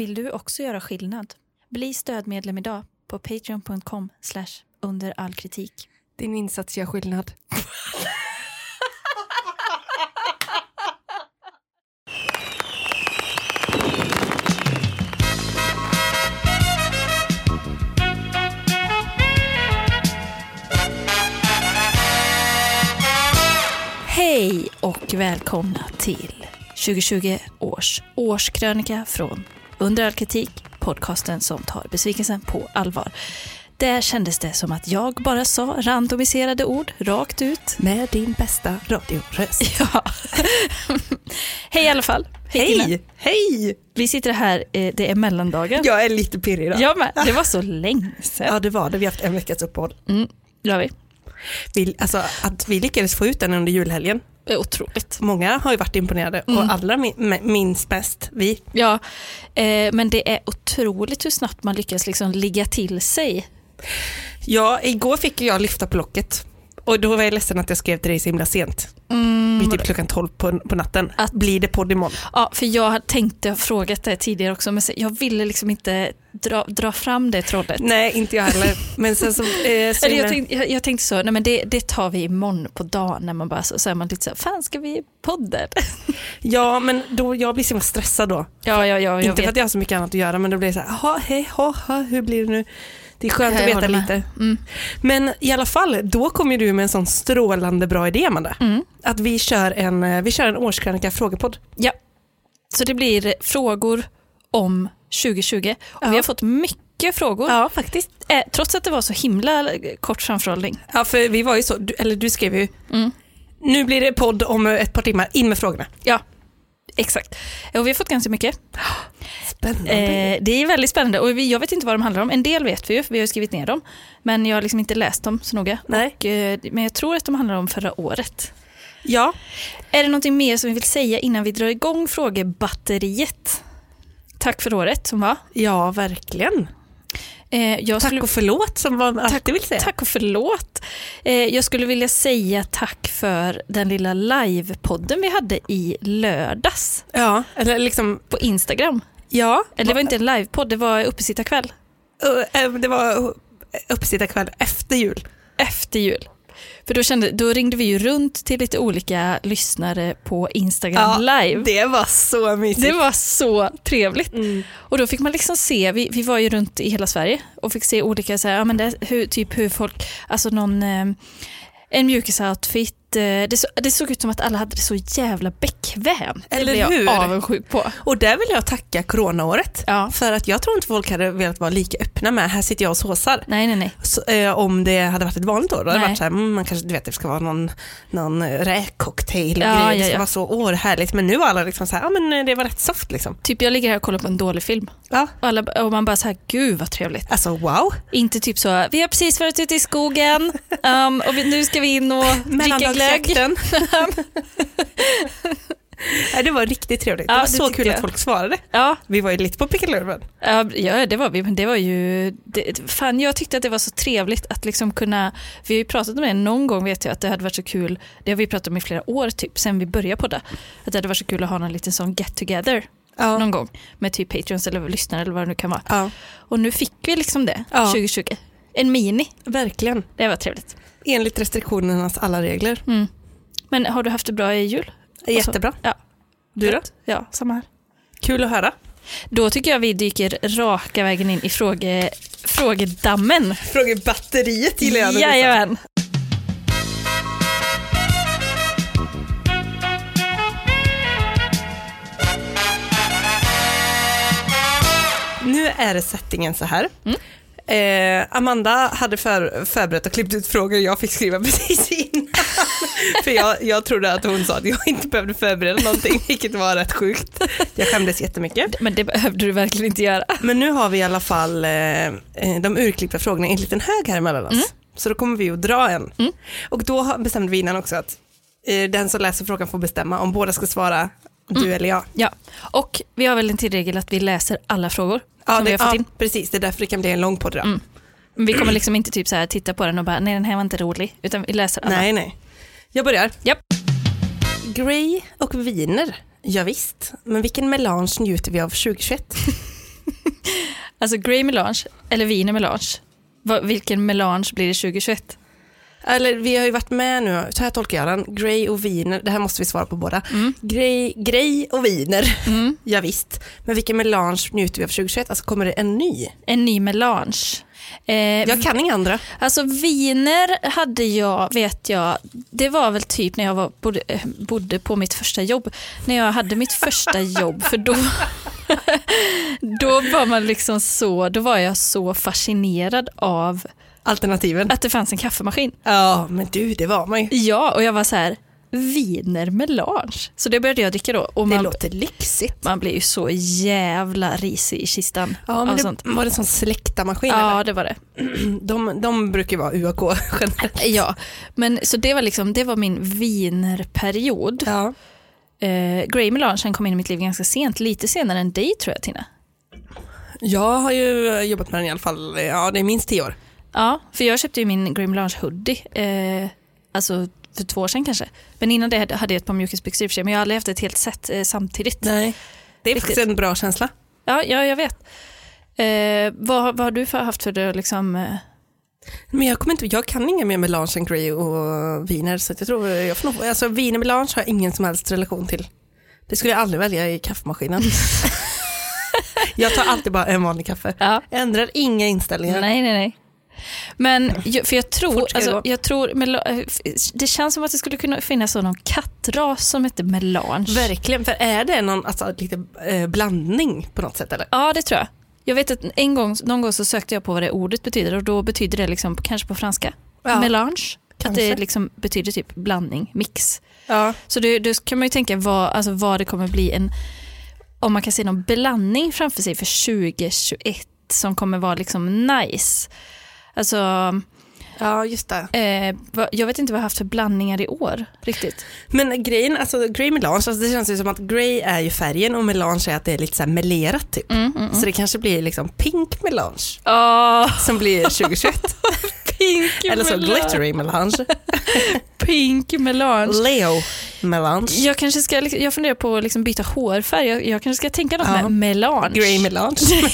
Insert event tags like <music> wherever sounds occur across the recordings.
Vill du också göra skillnad? Bli stödmedlem idag på patreon.com under all kritik. Din insats gör skillnad. Hej och välkomna till 2020 års årskrönika från Under all kritik, podcasten som tar besvikelsen på allvar. Där kändes det som att jag bara sa randomiserade ord rakt ut. Med din bästa radioröst. <laughs> Ja. Hej i alla fall. Tina. Hej! Hej! Vi sitter här, eh, det är mellandagen. Jag är lite pirrig idag. Jag med. Det var så länge sedan. Ja, det var det. Vi har haft en veckas uppehåll. Mm, det har vi. Vi, alltså, att vi lyckades få ut den under julhelgen. Det är otroligt. Många har ju varit imponerade Mm. och allra min, minst bäst vi. Ja, eh, men det är otroligt hur snabbt man lyckas liksom ligga till sig. Ja, igår fick jag lyfta på locket. Och då var jag ledsen att jag skrev till dig så himla sent. Vid typ klockan 12 på, på natten. Mm. Att- Blir det podd imorgon? Ja, för jag hade tänkt, jag har frågat det tidigare också, men jag ville liksom inte dra, dra fram det trollet. Nej, inte jag heller. Men sen så... Eh, så jag, tänkte, jag, jag tänkte så, nej men det, det tar vi imorgon på dagen när man bara så, så är man lite så här, fan ska vi podda? <laughs> Ja, men då, jag blir så himla stressad då. Ja, ja, ja, jag inte för vet. att jag har så mycket annat att göra, men då blir det så här, jaha, hej, ha, ha, hur blir det nu? Det är skönt Jag att veta lite. Mm. Men i alla fall, då kom du med en sån strålande bra idé, Amanda. Mm. Att vi kör en, eh, vi kör en årskrönika frågepodd. Ja, så det blir frågor om 2020 och Ja. vi har fått mycket frågor. Ja, faktiskt. Eh, trots att det var så himla kort framförhållning. Ja, för vi var ju så, du, eller du skrev ju, Mm. nu blir det podd om ett par timmar, in med frågorna. Ja, exakt. Och vi har fått ganska mycket. Spännande. Eh, det är väldigt spännande och vi, jag vet inte vad de handlar om. En del vet vi ju, för vi har skrivit ner dem. Men jag har liksom inte läst dem så noga. Nej. Och, eh, men jag tror att de handlar om förra året. Ja, Är det någonting mer som vi vill säga innan vi drar igång frågebatteriet? Tack för året som var. ja, verkligen. Eh, jag Tack skulle, och förlåt som man alltid vill säga. tack och förlåt. Eh, jag skulle vilja säga tack för den lilla livepodden vi hade i lördags Ja, eller liksom, på Instagram. ja. Eller det var inte en livepodd, det var uppesittarkväll. Eh, Det var uppesittarkväll efter jul. efter jul. För då, kände, då ringde vi ju runt till lite olika lyssnare på Instagram live. Det var så mysigt. Det var så trevligt. Mm. Och då fick man liksom se, vi, vi var ju runt i hela Sverige och fick se olika, så här, ja, men det, hur, typ hur folk, alltså någon, eh, en mjukisoutfit, det, så, det såg ut som att alla hade det så jävla bekvämt. Eller det blev hur? jag avundsjuk på. Och där vill jag tacka coronaåret. Ja. För att jag tror inte folk hade velat vara lika öppna med, här sitter jag och såsar. Nej, nej, nej. Så, eh, om det hade varit ett vanligt år, då hade det varit så här, mm, man kanske du vet, det ska vara någon, någon eh, räkcocktail och Ja, grejer, det ska ja. vara så, åh härligt. Men nu var alla liksom så här, ja men eh, det var rätt soft liksom. Typ jag ligger här och kollar på en dålig film. Ja. Och, alla, och man bara så här, gud vad trevligt. Alltså wow. Inte typ så, vi har precis varit ute i skogen <laughs> um, och vi, nu ska vi in och dricka Mellandagsjakten. <laughs> Nej, det var riktigt trevligt. Ja, det var det så kul jag. att folk svarade. Ja, Vi var ju lite på pickalurven. ja, det var vi, men det var ju, det, fan jag tyckte att det var så trevligt att liksom kunna, vi har ju pratat om det någon gång vet jag att det hade varit så kul, det har vi pratat om i flera år typ, sen vi började på det, att det hade varit så kul att ha någon liten sån get together Ja. någon gång med typ Patreons eller lyssnare eller vad det nu kan vara. ja, Och nu fick vi liksom det Ja. 2020. En mini, verkligen. det var trevligt. Enligt restriktionernas alla regler. Mm. Men har du haft det bra i jul? Jättebra. Ja. Du då? Ja, samma här. Kul att höra. Då tycker jag vi dyker raka vägen in i fråge, frågedammen. Frågebatteriet gillar jag. Jajamän. Nu är det settingen så här. Mm. Eh, Amanda hade för, förberett och klippt ut frågor jag fick skriva <laughs> precis innan. för jag, jag trodde att hon sa att jag inte behövde förbereda någonting, vilket var rätt sjukt. Jag skämdes jättemycket. Men det behövde du verkligen inte göra. Men nu har vi i alla fall eh, eh, de urklippta frågorna i en liten hög här emellan oss. Mm. Så då kommer vi att dra en. Mm. Och då bestämde vi innan också att eh, den som läser frågan får bestämma om båda ska svara du Mm. eller jag. Ja, och vi har väl en till regel att vi läser alla frågor Ja, som det, vi har fått ja in. precis. Det är därför det kan bli en lång podd idag. Mm. Vi kommer liksom inte typ så här titta på den och bara nej den här var inte rolig, utan vi läser alla. Nej, nej. Jag börjar. Japp. Grey och viner. Ja, visst. men vilken melange njuter vi av 2021? <laughs> Alltså Grey Melange eller Wiener Melange. Vilken melange blir det 2021? Eller vi har ju varit med nu, så här tolkar jag den. Grey och viner, det här måste vi svara på båda. Mm. Grey, grey och viner, Mm. <laughs> ja, visst. Men vilken melange njuter vi av 2021? Alltså kommer det en ny? En ny melange. Eh, Jag kan inga andra. Alltså viner hade jag, vet jag, det var väl typ när jag var, bodde, eh, bodde på mitt första jobb. När jag hade mitt första jobb, för då, <laughs> då var man liksom så, då var jag så fascinerad av Alternativen. att det fanns en kaffemaskin. Ja, men du, det var man ju. Ja, och jag var så här, viner melange. Så det började jag dricka då. Och Det man, låter lyxigt. man blir ju så jävla risig i kistan Ja, men det, sånt. var det en sån släktarmaskin? Ja, det var det. eller? <clears throat> De, de brukar vara UAK <laughs> generellt. Ja, men så det var liksom, det var min vinerperiod. Ja. Eh, Grey Melange kom in i mitt liv ganska sent, lite senare än dig tror jag Tina. Jag har ju jobbat med den i alla fall, ja det är minst tio år. Ja, för jag köpte ju min Grey Melange hoodie, eh, alltså för två år sedan kanske. Men innan det hade jag ett par mjukisbyxor i och för sig, men jag har aldrig haft ett helt set eh, samtidigt. Nej. Det är Riktigt. faktiskt en bra känsla. Ja, ja, jag vet. Eh, vad, vad har du för, haft för det liksom? Eh, Men jag, kommer inte, jag kan inga mer melange än Grey och viner så jag tror jag får nog, alltså viner melange har jag ingen som helst relation till. Det skulle jag aldrig välja i kaffemaskinen. <laughs> jag tar alltid bara en vanlig kaffe. ja. Ändrar inga inställningar. Nej, nej, nej. Men för jag tror, alltså, jag tror eh, det känns som att det skulle kunna finnas någon kattras som heter melange. Verkligen, för är det någon alltså, lite eh, blandning på något sätt eller? Ja, det tror jag. Jag vet att en gång, någon gång så sökte jag på vad det ordet betyder och då betyder det liksom, kanske på franska, Ja, melange. Att det liksom betyder typ blandning, mix. Ja. Så det, då kan man ju tänka vad, alltså vad det kommer bli en, om man kan se någon blandning framför sig för 2021 som kommer vara liksom nice. Alltså, ja, just det. eh, jag vet inte vad jag har haft för blandningar i år riktigt. Men grejen, alltså Grey melange, alltså, det känns ju som att Grey är ju färgen och melange är att det är lite så melerat typ. Mm, mm, Så det kanske blir liksom pink melange Åh, som blir <laughs> 2021. pink Eller så melange. glittery melange. <laughs> Pink melange. Leo melange. Jag kanske ska, liksom- jag funderar på att liksom byta hårfärg. Jag, jag kanske ska tänka något Ja. med melange. Grey melange. <laughs>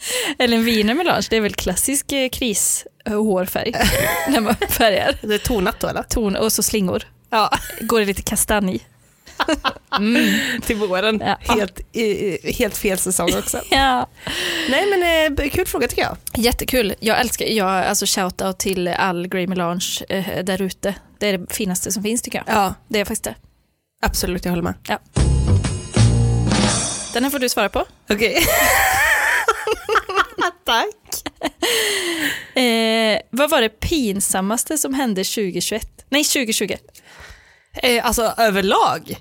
<laughs> Eller en wiener melange. Det är väl klassisk eh, krishårfärg <laughs> när man färgar. Det är tonat då eller? Ton och så slingor. Ja, Går det lite kastanj. Mm. till våren. Ja. Helt, helt fel säsong också. <laughs> Ja. Nej men eh, kul fråga tycker jag. Jättekul. Jag älskar, jag, alltså shoutout till all Grey Melange eh, där ute. Det är det finaste som finns tycker jag. Ja, Det är faktiskt det. absolut jag håller med. Den här får du svara på. Okej. Tack. <laughs> Eh, vad var det pinsammaste som hände 2021? Nej, 2020. Eh, alltså överlag.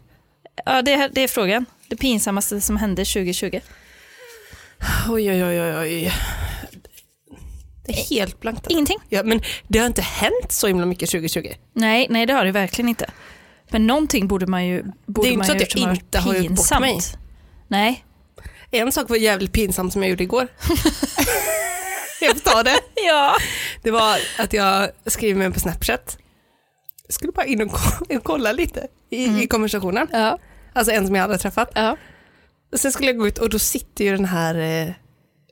Ja, det, är- det är frågan. Det pinsammaste som hände 2020. Oj, oj, oj, oj. Det är helt blankt. Ingenting. Ja, men det har inte hänt så himla mycket 2020. Nej, nej det har det verkligen inte. Men någonting borde man ju borde Det är inte man så att jag inte har gjort bort pinsamt. mig. Nej. En sak var jävligt pinsam som jag gjorde igår. <laughs> jag får ta det. Ja. Det var att jag skrev med på Snapchat. Jag skulle bara in och ko- och <laughs> kolla lite i, i konversationen. Ja. Alltså en som jag hade träffat. ja. Sen skulle jag gå ut och då sitter ju den här eh,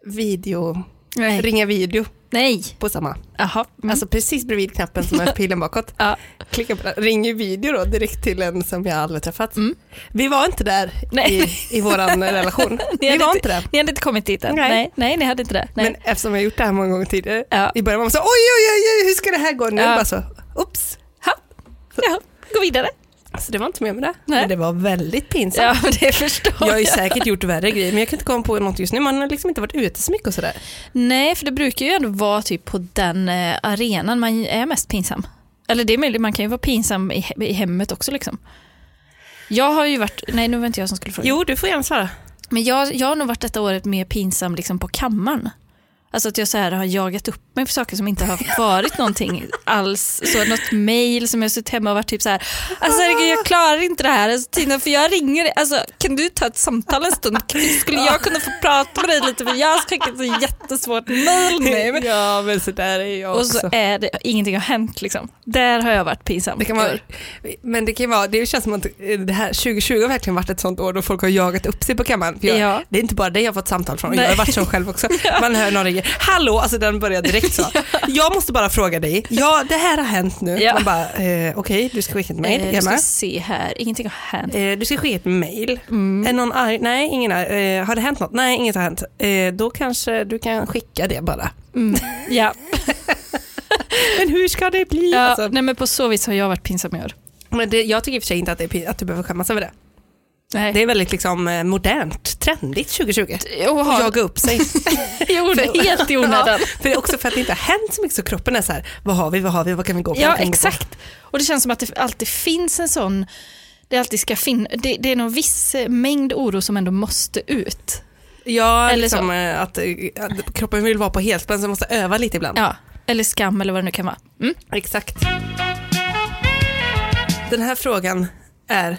video, Nej. ringa video Nej. på samma. Jaha. Mm. Alltså precis bredvid knappen som är <laughs> pilen bakåt. ja. Klicka på den, ringer video då direkt till en som jag aldrig träffat. Mm. Vi var inte där Nej. i, i våran <laughs> relation. Ni Vi var inte- inte där. Ni hade inte kommit dit än? Nej. Nej, nej ni hade inte det. Nej. Men eftersom jag gjort det här många gånger tidigare, ja. i början var man så oj oj oj, oj hur ska det här gå nu? Ja. Bara så, ups. Ha. ja, gå vidare. Så det var inte mer med det. Nej. Men det var väldigt pinsamt. Ja, det förstår Jag har ju säkert gjort värre grejer men jag kan inte komma på något just nu. Man har liksom inte varit ute så mycket och sådär. Nej, för det brukar ju ändå vara typ på den eh, arenan man är mest pinsam. Eller det är möjligt, man kan ju vara pinsam i, he- i hemmet också liksom. Jag har ju varit, nej nu var inte jag som skulle fråga. Jo, du får gärna svara. Men jag, jag har nog varit detta året mer pinsam liksom på kammaren. Alltså att jag så här har jagat upp mig för saker som inte har varit någonting alls. Så något mail som jag suttit hemma och varit typ så här, alltså herregud jag klarar inte det här. Alltså, Tina, för jag ringer alltså kan du ta ett samtal en stund? Skulle jag kunna få prata med dig lite för jag har skickat ett jättesvårt mail nu. <laughs> Ja men så där är jag Och så också. är det, ingenting har hänt liksom. Där har jag varit pinsam. Det kan vara, men det kan vara, det känns som att det här 2020 har verkligen varit ett sånt år då folk har jagat upp sig på kammaren. Jag, Ja. Det är inte bara dig jag har fått samtal från, jag Nej. har varit så själv också. <laughs> Man hör någon hallå, alltså den börjar direkt så. <laughs> Jag måste bara fråga dig, ja det här har hänt nu. Ja. Man bara, eh, okej du ska skicka ett mail, Eh, jag du ska se här, ingenting har hänt. Eh, du ska skicka ett mail. Mm. Är någon arg? Nej, ingen arg. Eh, har det hänt något? Nej, inget har hänt. Eh, då kanske du kan skicka det bara. Mm. <laughs> Ja, Men hur ska det bli? ja Alltså, nej, men på så vis har jag varit pinsam i år. men det, jag tycker i och för sig inte att, det är, att du behöver skämmas över det. Nej. Det är väldigt liksom, eh, modernt, trendigt 2020. Och har, jaga upp sig. <laughs> jo, det är <laughs> helt i onödan. Ja, <laughs> för det är också för att det inte har hänt så mycket så kroppen är så här, vad har vi, vad har vi, vad kan vi gå på? Ja, gå på? exakt. Och det känns som att det alltid finns en sån, det alltid ska fin- det, det är någon viss eh, mängd oro som ändå måste ut. Ja, Eller liksom eh, att, att kroppen vill vara på helspänn så måste öva lite ibland. Ja. Eller skam eller vad det nu kan vara. Mm. Exakt. Den här frågan är,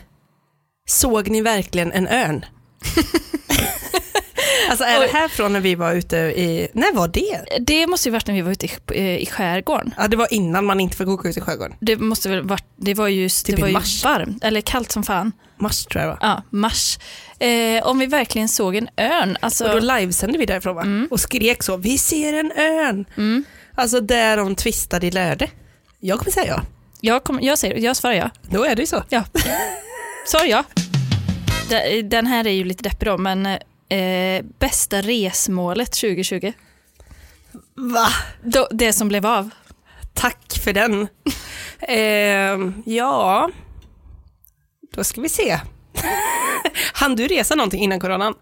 såg ni verkligen en örn? <laughs> alltså är det här från när vi var ute i, när var det? Det måste ju varit när vi var ute i, eh, i skärgården. Ja det var innan man inte fick åka ut i skärgården. Det måste väl varit, det var ju, Typ det var ju mars. varmt, eller kallt som fan. Mars tror jag va? Ja, mars. Eh, om vi verkligen såg en örn, alltså, Och då livesände vi därifrån va? Och skrek så, vi ser en örn. mm, Alltså där de tvistade i lärde. Jag kommer säga ja. jag, kom, jag, säger, jag svarar ja. Då är det ju så. Ja, <laughs> sorry ja. De- Den här är ju lite deppig då, men eh, bästa resmålet 2020. Va? Då, det som blev av. Tack för den. <laughs> Ehm, ja, då ska vi se. <laughs> Han du resa någonting innan coronan?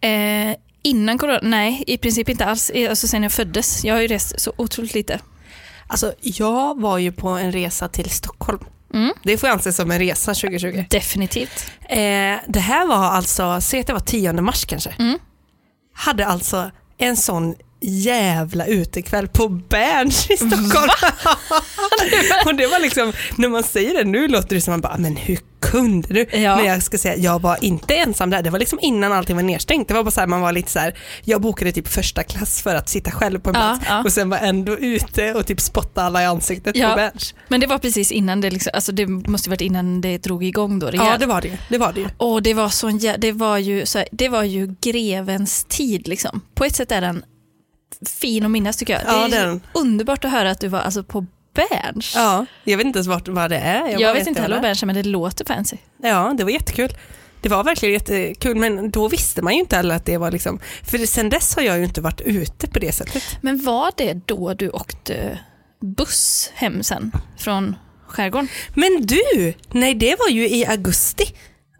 Eh, innan corona, nej i princip inte alls, Eh, alltså sen jag föddes. Jag har ju rest så otroligt lite. Alltså jag var ju på en resa till Stockholm. Mm. Det får anses som en resa 2020. Definitivt. Eh, det här var alltså, säg att det var 10 mars kanske. Mm. Hade alltså en sån jävla utekväll på Berns i Stockholm. <laughs> och det var liksom, när man säger det nu låter det som man bara, men hur kunde du? Ja. Men jag ska säga, jag var inte ensam där. Det var liksom innan allting var nedstängt. Det var bara så här, man var lite så här, jag bokade typ första klass för att sitta själv på en plats ja. och sen var ändå ute och typ spotta alla i ansiktet på Berns. Men det var precis innan det, liksom, alltså det måste varit innan det drog igång då rejält. Ja det var det. Det var det. Och det var, sån, det, var ju, så här, det var ju grevens tid. Liksom. På ett sätt är den fin att minnas tycker jag. Ja, det är den. underbart att höra att du var alltså, på Berns. Ja, jag vet inte ens vart, vad det är. jag bara vet inte heller vad. Berns är, men det låter fancy. Ja, det var jättekul. Det var verkligen jättekul, men då visste man ju inte heller att det var liksom, för sen dess har jag ju inte varit ute på det sättet. Men var det då du åkte buss hem sen från skärgården? Men du, nej det var ju i augusti.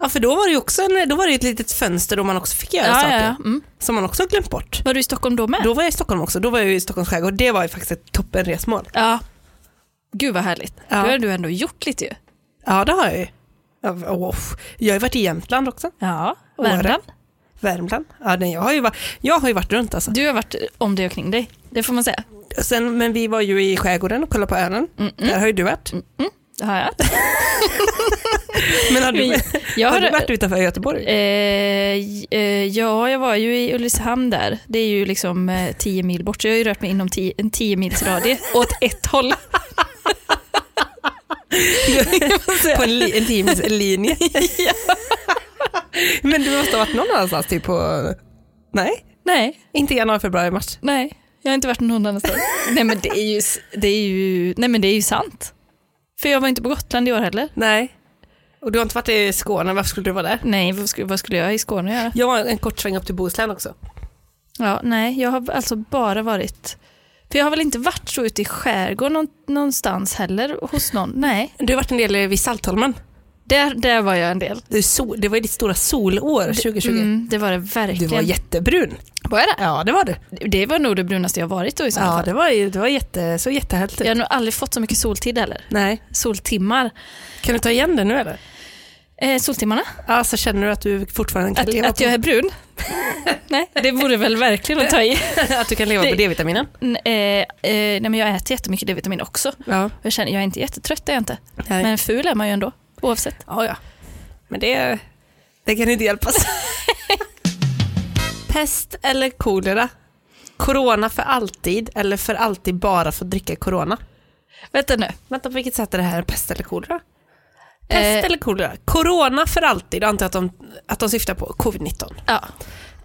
Ja, för då var det ju också en, då var det ett litet fönster då man också fick göra saker, Mm. som man också glömt bort. Var du i Stockholm då med? Då var jag i Stockholm också, då var jag i Stockholms skärgård. Det var ju faktiskt ett toppenresmål. Ja. Gud vad härligt. Ja. Då har du ändå gjort lite ju. Ja, det har jag ju. Ja, Jag har ju varit i Jämtland också, Ja. Värmland. Värmland. Ja, nej, jag, har ju varit, jag har ju varit runt alltså. Du har varit om det och kring dig. Det får man säga. Sen, men vi var ju i skärgården och kollade på öarna. Mm, Där har ju du varit. Det har jag. <laughs> Men har du, Jag har har, du varit utanför Göteborg? eh, eh, ja, jag var ju i Ulricehamn där. Det är ju liksom eh, tio mil bort, så jag har ju rört mig inom tio, en tio mils radie <laughs> åt ett håll. <laughs> på en, li, en times linje. Men du måste ha varit någon annanstans, typ på... Nej, Nej, inte januari, februari, mars. nej, jag har inte varit någon annanstans. nej, men det är ju, det är ju, nej, men det är ju sant. För jag var inte på Gotland i år heller. Nej. Och du har inte varit i Skåne, varför skulle du vara där? Nej, vad skulle, vad skulle jag i Skåne göra? Jag har en kort sväng upp till Bohuslän också. Ja, nej, jag har alltså bara varit... För jag har väl inte varit så ute i skärgården någon, någonstans heller hos någon. Nej, Du har varit en del vid Saltholmen. Där, där var jag en del. Det, sol, det var ditt stora solår 2020. Mm, det var det Du verkligen. var jättebrun. Var jag det? Ja, det var du. Det var nog det brunaste jag varit då i sådana Ja, fall. det var, det var jätte, så jättehärligt. Jag har nog aldrig fått så mycket soltid heller. Nej. Soltimmar. Kan du ta igen det nu eller? Eh, soltimmarna? Ja, så känner du att du fortfarande kan Att, leva att på jag är brun? <laughs> Nej, det vore väl verkligen att ta i. <laughs> att du kan leva på Det- D-vitaminen? Eh, eh, nej, men jag äter jättemycket D-vitamin också. Ja. Jag, känner, jag är inte jättetrött, är jag inte. Nej. Men ful är man ju ändå, oavsett. Ja, ja. Men det, det kan inte hjälpas. <laughs> Pest eller kolera? Corona för alltid eller för alltid bara få dricka corona? Vänta nu. Vänta, på vilket sätt är det här pest eller kolera? Pest Eh. eller kolera? Corona för alltid, antar jag att de, att de syftar på covid-19. Ja.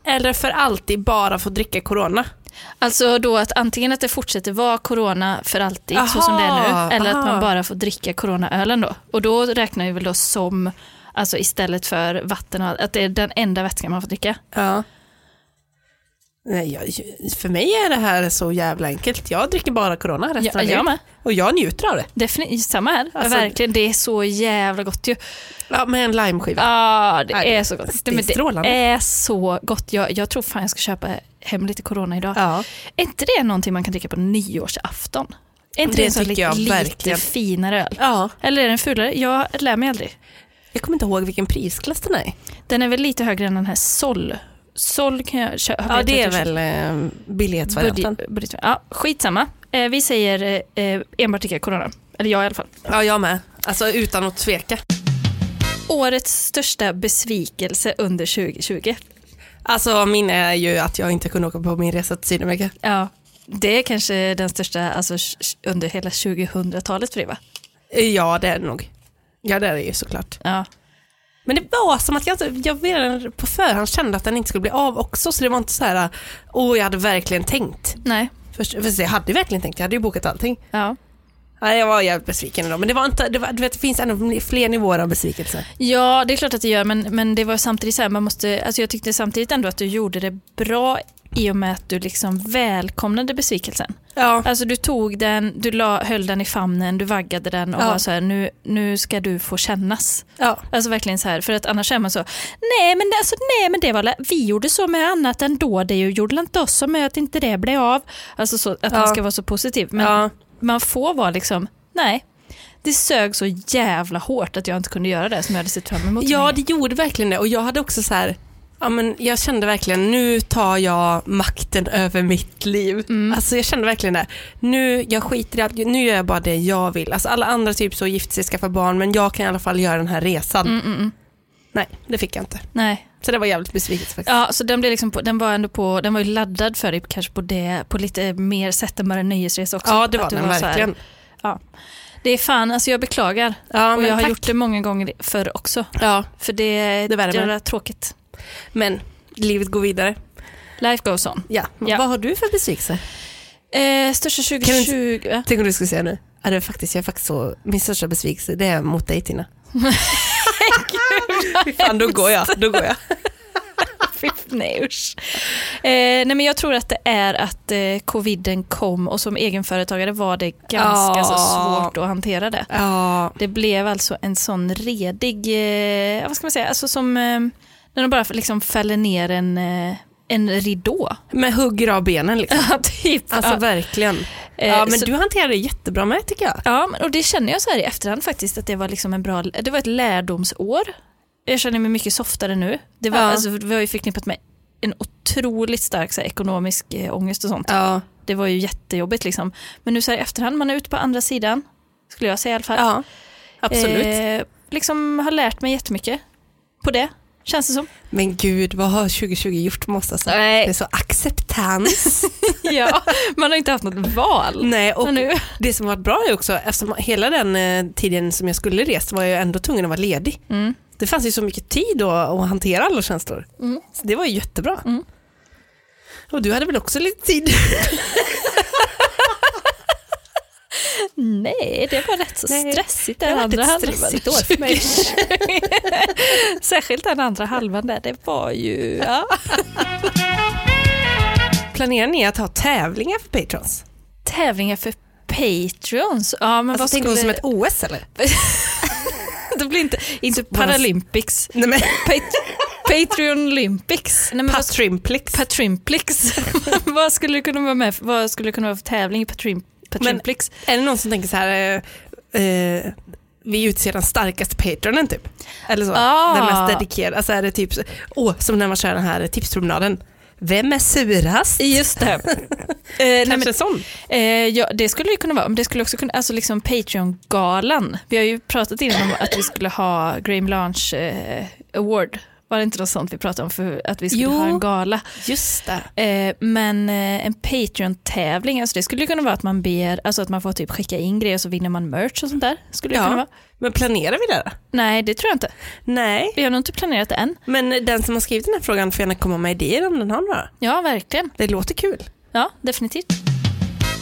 Eller för alltid bara få dricka corona? Alltså då att antingen att det fortsätter vara corona för alltid, så som det är Aha, nu, eller att aha. man bara får dricka coronaölen då. Och då räknar vi väl då som, alltså istället för vatten, att det är den enda vätskan man får dricka. Ja. Nej, jag, för mig är det här så jävla enkelt. Jag dricker bara corona resten Ja, av jag med. Och jag njuter av det. Definitivt, samma här. Alltså- Verkligen, det är så jävla gott ju. Ja, med en limeskiva. Ja, det Nej, är så gott. det är strålande. Det är så gott. Jag, jag tror fan jag ska köpa hem lite corona idag. Ja. Är inte det någonting man kan dricka på nyårsafton? Är inte Det det, en sån lite, jag lite finare öl? ja. Eller är den fulare? Jag lär mig aldrig. Jag kommer inte ihåg vilken prisklass den är. Den är väl lite högre än den här Sol. Sol kan jag köpa. Ja, det är väl eh, billighetsvarianten. Budget, ja, skitsamma. Eh, vi säger eh, enbart dricka corona. Eller jag i alla fall. Ja, jag med. Alltså utan att tveka. Årets största besvikelse under 2020. Alltså min är ju att jag inte kunde åka på min resa till Sydamerika. Ja, det är kanske den största alltså, under hela 2000-talet för dig va? Ja, det är det nog. Ja, det är det ju såklart. Ja. Men det var som att jag, jag redan på förhand kände att den inte skulle bli av också, så det var inte så här, åh jag hade verkligen tänkt. Nej. Först, för jag hade ju verkligen tänkt, jag hade ju bokat allting. Ja. Nej, jag var jävligt besviken ändå, men det var inte, det, var, du vet, det finns ändå fler nivåer av besvikelse. ja, det är klart att det gör, men, men det var samtidigt så här, man måste, alltså jag tyckte samtidigt ändå att du gjorde det bra i och med att du liksom välkomnade besvikelsen. Ja. Alltså du tog den, du la, höll den i famnen, du vaggade den och Ja. var så här, nu, nu ska du få kännas. ja. Alltså verkligen så här, för att annars är man så, nej men, alltså, nej, men det var, vi gjorde så med annat ändå, det gjorde inte oss som med att inte det blev av. Alltså så, att man ska vara så positiv. Men man får vara liksom, nej, det sög så jävla hårt att jag inte kunde göra det som jag hade sett fram emot. Ja, det gjorde verkligen det. Och jag hade också så här, ja, men jag kände verkligen, nu tar jag makten över mitt liv. Mm. Alltså jag kände verkligen det. Nu, jag skiter i allt, nu gör jag bara det jag vill. Alltså alla andra typ så gifter sig, skaffar barn, men jag kan i alla fall göra den här resan. Mm, mm, mm. Nej, det fick jag inte. Nej, Så det var jävligt besviket faktiskt. ja, så den, blev liksom på, den var ändå på, den var ju laddad för dig kanske på det, på lite mer sätt än bara en nöjesresa också. Ja, det var den så här, verkligen. det är fan, alltså jag beklagar. Ja, och jag har tack. gjort det många gånger förr också. Ja, För det, det är tråkigt. Men livet går vidare. Life goes on. Ja. Ja. Vad har du för besvikelse? Eh, största Kan du 2020... Ja. Tänk om du skulle säga nu. Ja, det är faktiskt, jag är faktiskt så, min största besvikelse det är mot dig Tina. <laughs> Fy Fan, då går jag. Då går jag. <laughs> Fy, nej usch. Eh, nej men jag tror att det är att eh, coviden kom och som egenföretagare var det ganska så Ja. svårt att hantera det. Ja, Det blev alltså en sån redig, eh, vad ska man säga, alltså som eh, när de bara liksom fäller ner en, eh, en ridå. med hugger av benen liksom. <laughs> Ja, typ. Alltså ja. verkligen. Eh, Ja, men så- du hanterade det jättebra med tycker jag. Ja, och det känner jag så här i efterhand faktiskt att det var liksom en bra, det var ett lärdomsår. Jag känner mig mycket softare nu. Det var, Ja. alltså, det var ju förknippat med en otroligt stark så här, ekonomisk eh, ångest och sånt. Ja. Det var ju jättejobbigt liksom. Men nu så här i efterhand, man är ute på andra sidan, skulle jag säga i alla fall. ja. Absolut. Eh, liksom har lärt mig jättemycket på det, känns det som. Men gud, vad har 2020 gjort måste jag säga. Nej. Det är så acceptans. <laughs> ja, man har inte haft något val. Nej, och nu, det som var bra är också, eftersom hela den eh, tiden som jag skulle resa var jag ändå tvungen att vara ledig. mm. Det fanns ju så mycket tid då att hantera alla känslor. Mm. Så det var ju jättebra. Mm. Och du hade väl också lite tid? <laughs> Nej, det var rätt så Nej, stressigt det den har andra varit ett halvan. stressigt år för mig. <laughs> Särskilt den andra halvan där, det var ju... Ja. Planerar ni att ha tävlingar för patrons? Tävlingar för Patreons. Ja, men Alltså, vad tänker du skulle... som ett OS eller? <laughs> Det blir inte, inte Paralympics. Nej men, Pat- Patreon Olympics. Patrimplix. Patrimplix. <laughs> vad skulle det kunna vara med Vad skulle det kunna vara för tävling i Patrim, Patrimplix? Är det någon som tänker så här, eh, eh, vi utser den starkaste patronen typ. Eller så. Ah. Den mest dedikerade. Alltså är det typ, åh, som när man kör den här tipspromenaden. Vem är surast? Just det. <laughs> eh, Kanske men, en sån. eh, ja, det skulle ju kunna vara, men det skulle också kunna, alltså liksom Patreon-galan. Vi har ju pratat innan om att vi skulle ha Graham Launch eh, Award. Var det inte något sånt vi pratade om för att vi skulle Jo. ha en gala? Just det. Eh, men eh, en Patreon-tävling, alltså det skulle kunna vara att man ber, alltså att man får typ skicka in grejer och så vinner man merch och sånt där. Skulle det Ja. kunna vara. Men planerar vi det? Nej, det tror jag inte. Nej. Vi har nog inte planerat det än. Men den som har skrivit den här frågan får gärna komma med idéer om den har några. Ja, verkligen. Det låter kul. Ja, definitivt.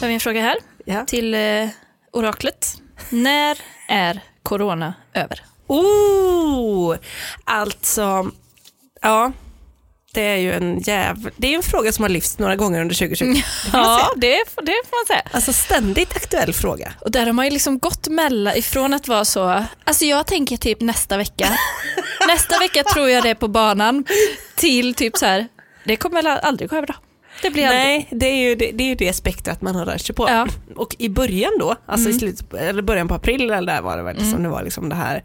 Då har vi en fråga här Ja. till eh, oraklet. När är corona över? Oh, alltså, ja. Det är ju en jävla, det är en fråga som har lyfts några gånger under 2020. Det får man Ja, det, det får man säga. Alltså ständigt aktuell fråga. Och där har man ju liksom gått mellan ifrån att vara så, alltså jag tänker typ nästa vecka, <laughs> nästa vecka tror jag det är på banan, till typ så här, det kommer väl aldrig gå över då. Det blir aldrig. Nej, det är ju det, det, är ju det spektrat man har rört sig på. Ja. Och i början då, alltså Mm. i slutet, eller början på april eller där var det väl, som det var liksom det här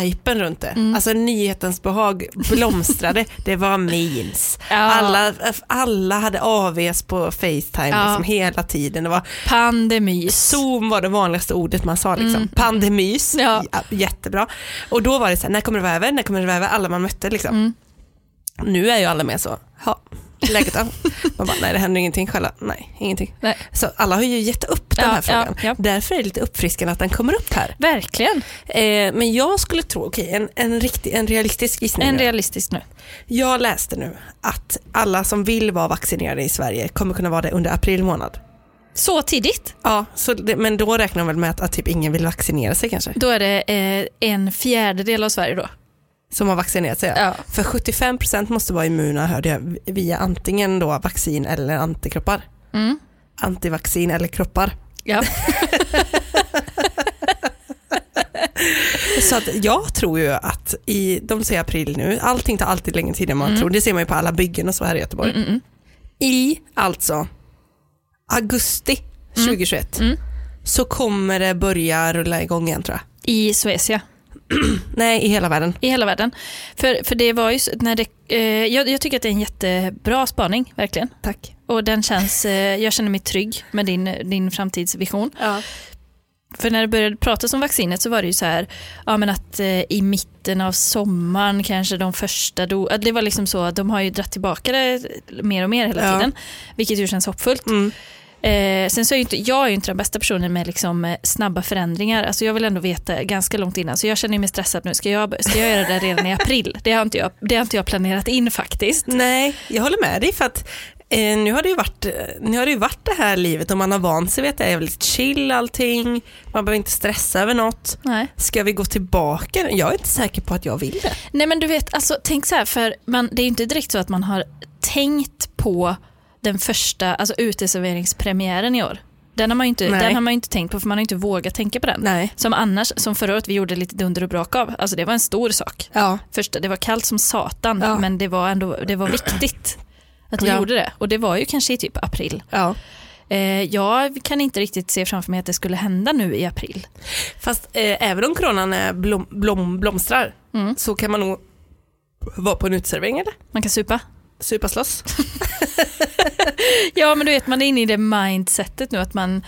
hypen runt det. Mm. Alltså nyhetens behag blomstrade, <laughs> det var memes. Ja. Alla, alla hade AVs på Facetime Ja. liksom hela tiden. Det var Pandemys. Zoom var det vanligaste ordet man sa, liksom. pandemys, Mm. Ja. ja, jättebra. Och då var det så här, när kommer det vara över, när kommer det vara över, alla man mötte liksom. Mm. Nu är ju alla med så, ja, läget då? Man bara, nej det händer ingenting själva, nej ingenting. Nej. Så alla har ju gett upp den Ja, här frågan. ja, ja. Därför är det lite uppfriskande att den kommer upp här. Verkligen. Eh, men jag skulle tro, okej en, en, riktig, en realistisk gissning En nu. realistisk nu. Jag läste nu att alla som vill vara vaccinerade i Sverige kommer kunna vara det under april månad. Så tidigt, Ja, så det, men då räknar de väl med att, att typ ingen vill vaccinera sig kanske? då är det eh, en fjärdedel av Sverige då. Som har vaccinerat sig. Ja. För 75% måste vara immuna hörde jag, via antingen då vaccin eller antikroppar. Mm. Antivaccin eller kroppar. Ja. <laughs> Så att jag tror ju att i, de säger april nu, allting tar alltid längre tid än man tror. Det ser man ju på alla byggen och så här i Göteborg. Mm, mm, I alltså augusti 2021 Mm. så kommer det börja rulla igång igen tror jag. I Suecia. <clears throat> Nej, i hela världen. I hela världen. För, för det var ju, när det, eh, jag, jag tycker att det är en jättebra spaning, verkligen. Tack. Och den känns, eh, jag känner mig trygg med din, din framtidsvision. Ja. För när det började pratas om vaccinet så var det ju så här, ja men att eh, i mitten av sommaren kanske de första do, det var liksom så att de har ju dratt tillbaka det mer och mer hela Ja. tiden, vilket ju känns hoppfullt. Mm. Eh, sen så är ju inte, jag är ju inte den bästa personen med liksom, eh, snabba förändringar. Alltså jag vill ändå veta ganska långt innan, så jag känner mig stressad nu. Ska jag, ska jag göra det redan i april? Det har inte jag, det har inte jag planerat in faktiskt. Nej, jag håller med dig för att eh, nu, har det ju varit, nu har det ju varit det här livet och man har vant sig vid att det är väldigt chill allting, man behöver inte stressa över något. Nej. Ska vi gå tillbaka? Jag är inte säker på att jag vill det. Nej men du vet, alltså, tänk så här, för man, det är ju inte direkt så att man har tänkt på den första alltså, uteserveringspremiären i år. Den har, man ju inte, Nej. den har man ju inte tänkt på för man har inte vågat tänka på den. Nej. Som annars, som förra året vi gjorde lite dunder och brak av, alltså det var en stor sak. Ja. Första, det var kallt som satan Ja. men det var ändå det var viktigt att vi Ja. gjorde det. Och det var ju kanske i typ april. ja. Eh, jag kan inte riktigt se framför mig att det skulle hända nu i april. Fast eh, även om coronan är blom, blom, blomstrar Mm. så kan man nog vara på en uteservering eller? Man kan supa. Supa slåss. <laughs> Ja men du vet man är inne i det mindsetet nu att man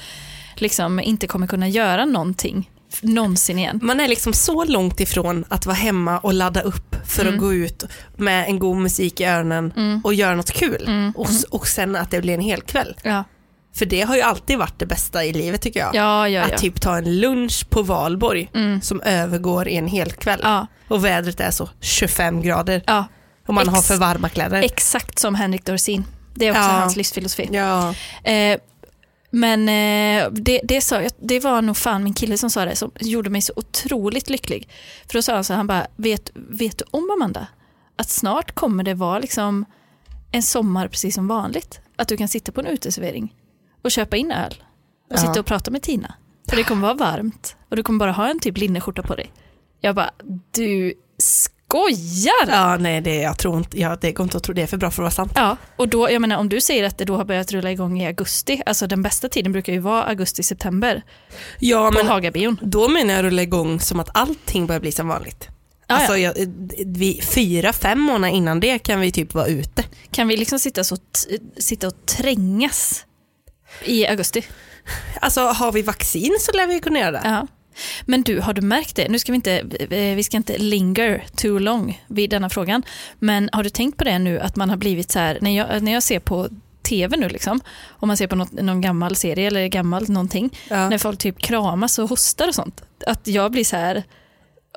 liksom inte kommer kunna göra någonting någonsin igen. Man är liksom så långt ifrån att vara hemma och ladda upp för Mm. att gå ut med en god musik i öronen och göra något kul. Mm. Och, och sen att det blir en hel kväll. Ja, För det har ju alltid varit det bästa i livet tycker jag. ja, ja. Att typ ta en lunch på valborg Mm. som övergår i en hel kväll. Och vädret är så 25 grader och man har Ex- för varma kläder. Exakt som Henrik Dorsin. Det är också Ja. hans livsfilosofi. ja. Eh, men eh, det, det, sa, jag- det var nog fan min kille som sa det som gjorde mig så otroligt lycklig. För då sa han så han bara, vet, vet du om Amanda? Att snart kommer det vara liksom en sommar precis som vanligt. Att du kan sitta på en uteservering och köpa in öl och Ja. sitta och prata med Tina. För det kommer vara varmt och du kommer bara ha en typ linneskjorta på dig. Jag bara, du skojar! Ja, nej, det, jag tror inte, ja, det går inte att tro det är för bra för att vara sant. Ja, och då, jag menar om du säger att det då har börjat rulla igång i augusti, alltså den bästa tiden brukar ju vara augusti-september Ja, på men Hagabion. då menar jag rulla igång som att allting börjar bli som vanligt. Alltså, ja. jag, vi, fyra, fem månader innan det kan vi typ vara ute. Kan vi liksom sitta, så sitta och trängas i augusti? Alltså har vi vaccin så lär vi kunna göra det. Ja. Men du, har du märkt det? Nu ska vi inte, eh, vi ska inte linger too long vid denna frågan. Men har du tänkt på det nu att man har blivit så här, när jag, när jag ser på tv nu liksom, om man ser på något, någon gammal serie eller gammalt någonting, Ja. när folk typ kramas och hostar och sånt, att jag blir så här,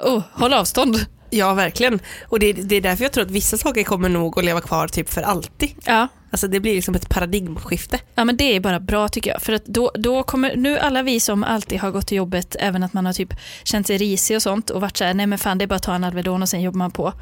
oh, håll avstånd. Ja, verkligen. Och det, det är därför jag tror att vissa saker kommer nog att leva kvar typ för alltid. Ja. Alltså det blir liksom ett paradigmskifte. Ja men det är bara bra tycker jag. För att då, då kommer, nu alla vi som alltid har gått till jobbet, även att man har typ känt sig risig och sånt och varit så här, nej men fan det är bara att ta en Alvedon och sen jobbar man på.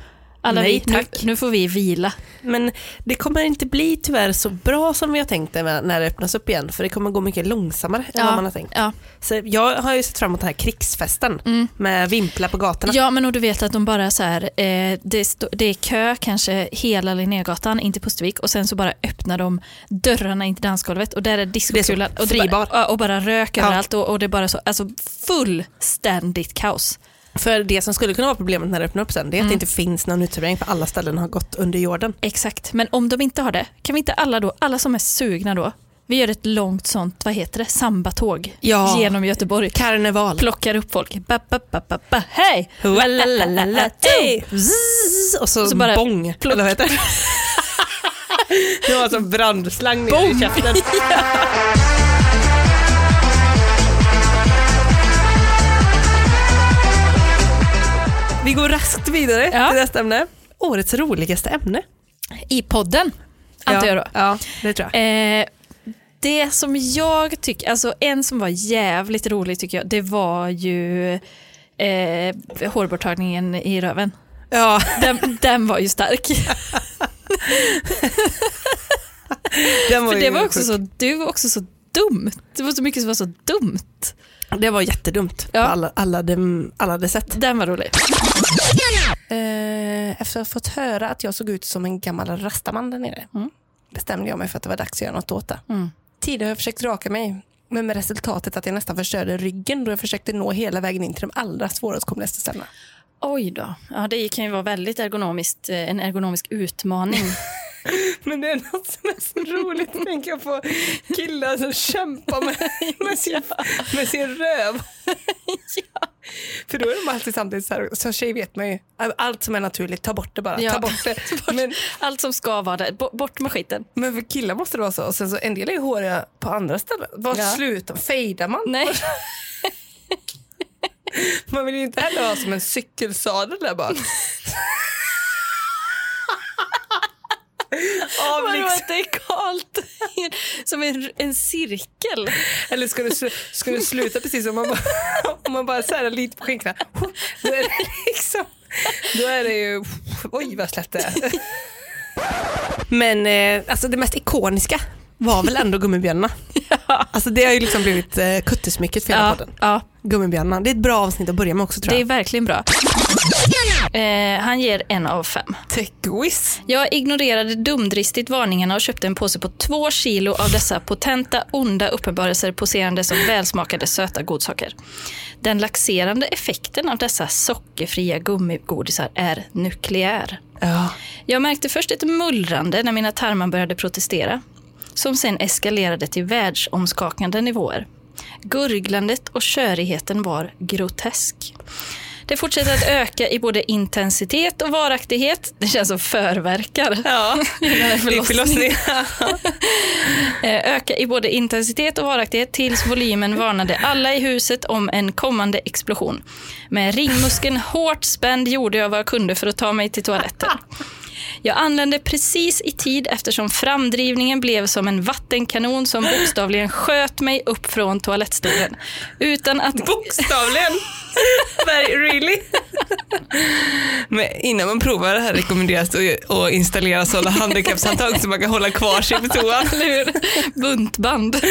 Alla Nej, vi, nu, tack. nu får vi vila. Men det kommer inte bli tyvärr så bra som vi har tänkt det när det öppnas upp igen. För det kommer gå mycket långsammare än vad man har tänkt. Ja. Så jag har ju sett fram emot den här krigsfesten med vimplar på gatorna. ja men och du vet att de bara så här, eh, det, det är kö kanske hela Linnégatan in till Pustervik och sen så bara öppnar de dörrarna in till dansgolvet och där är diskokulan och, ja, och bara rök Ja. överallt och, och det är bara så, alltså fullständigt kaos. För det som skulle kunna vara problemet när det öppnar upp sen, det är att det inte finns någon uteservering för alla ställen har gått under jorden. Exakt, men om de inte har det, kan vi inte alla då, alla som är sugna då, vi gör ett långt sånt, vad heter det, sambatåg Ja. genom Göteborg. Karneval. Plockar upp folk, ba, ba, ba, ba, ba, hej! Hey! Och så, Så bara bång. Eller vad heter det? <laughs> det var som brandslang ner i käften. <laughs> Vi går raskt vidare Ja. till nästa ämne. Årets roligaste ämne. I podden, antar jag då. Ja, det tror jag. Eh, det som jag tycker, alltså en som var jävligt rolig tycker jag, det var ju eh, hårborttagningen i röven. Ja, Den, den var ju stark. var För det var också sjuk. så, det var också så dumt. Det var så mycket som var så dumt. Det var jättedumt Ja. på alla, alla, de, alla hade sett. Den var rolig. Eh, efter att ha fått höra att jag såg ut som en gammal rastaman där nere Mm. bestämde jag mig för att det var dags att göra något åt det. Mm. Tidigare har jag försökt raka mig, men med resultatet att jag nästan förstörde ryggen då jag försökte nå hela vägen in till de allra svåråtkomligaste ställena. Oj då. Ja, det kan ju vara väldigt ergonomiskt, eh, en ergonomisk utmaning. <laughs> <laughs> Men det är något som är så roligt att tänka på killar som kämpar med, med, sin, <laughs> med sin röv. <laughs> För då är de alltid samtidigt så här, som tjej vet man ju, allt som är naturligt, ta bort det bara, Ja. ta bort det. Men, Allt som ska vara där, Bo- bort med skiten. men för killar måste det vara så, och sen så en del är ju håriga på andra ställen. Var Ja. slutar, fejdar man? Nej. Man vill ju inte heller ha som en cykelsadel där bak. Av Vadå liksom, att det är kallt? <laughs> Som en, en cirkel. eller ska du, ska du sluta precis om man bara, om man bara särar lite på skinkorna. Då är det liksom, då är det ju, oj vad slätt det är. Men eh, alltså det mest ikoniska var väl ändå gummibjörnarna. Alltså det har ju liksom blivit eh, kuttesmycket för hela Ja, podden. ja, Gummibjörnarna, det är ett bra avsnitt att börja med också tror det är jag. verkligen bra. Eh, han ger en av fem. Techquiz. Jag ignorerade dumdristigt varningarna och köpte en påse på två kilo av dessa potenta, onda uppenbarelser poserande som välsmakade söta godsaker. Den laxerande effekten av dessa sockerfria gummigodisar är nukleär. Ja. Jag märkte först ett mullrande när mina tarmar började protestera, som sen eskalerade till världsomskakande nivåer. Gurglandet och körigheten var grotesk. Det fortsätter att öka i både intensitet och varaktighet. Det känns som förverkar. Ja, <laughs> förlossning. <laughs> Eh, Öka i både intensitet och varaktighet tills volymen varnade alla i huset om en kommande explosion. Med ringmuskeln hårt spänd gjorde jag vad jag kunde för att ta mig till toaletten. Jag anlände precis i tid eftersom framdrivningen blev som en vattenkanon som bokstavligen sköt mig upp från toalettstolen. Utan att... Bokstavligen. Very, really? Men innan man provar det här rekommenderas det att installera sådana handikappshandtag så man kan hålla kvar sig på toan. <laughs> Buntband.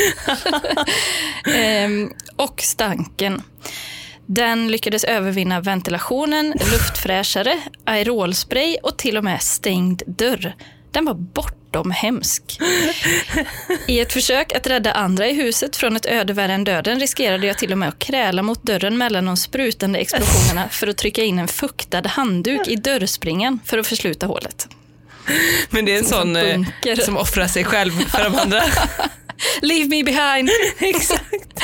<laughs> ehm, och stanken. Den lyckades övervinna ventilationen, luftfräschare, aerolspray och till och med stängd dörr. Den var bortom hemsk. I ett försök att rädda andra i huset från ett öde värre än döden riskerade jag till och med att kräla mot dörren mellan de sprutande explosionerna för att trycka in en fuktad handduk i dörrspringan för att försluta hålet. Men det är en Som sån en eh, som offrar sig själv för de andra. <laughs> Leave me behind! <laughs> Exakt.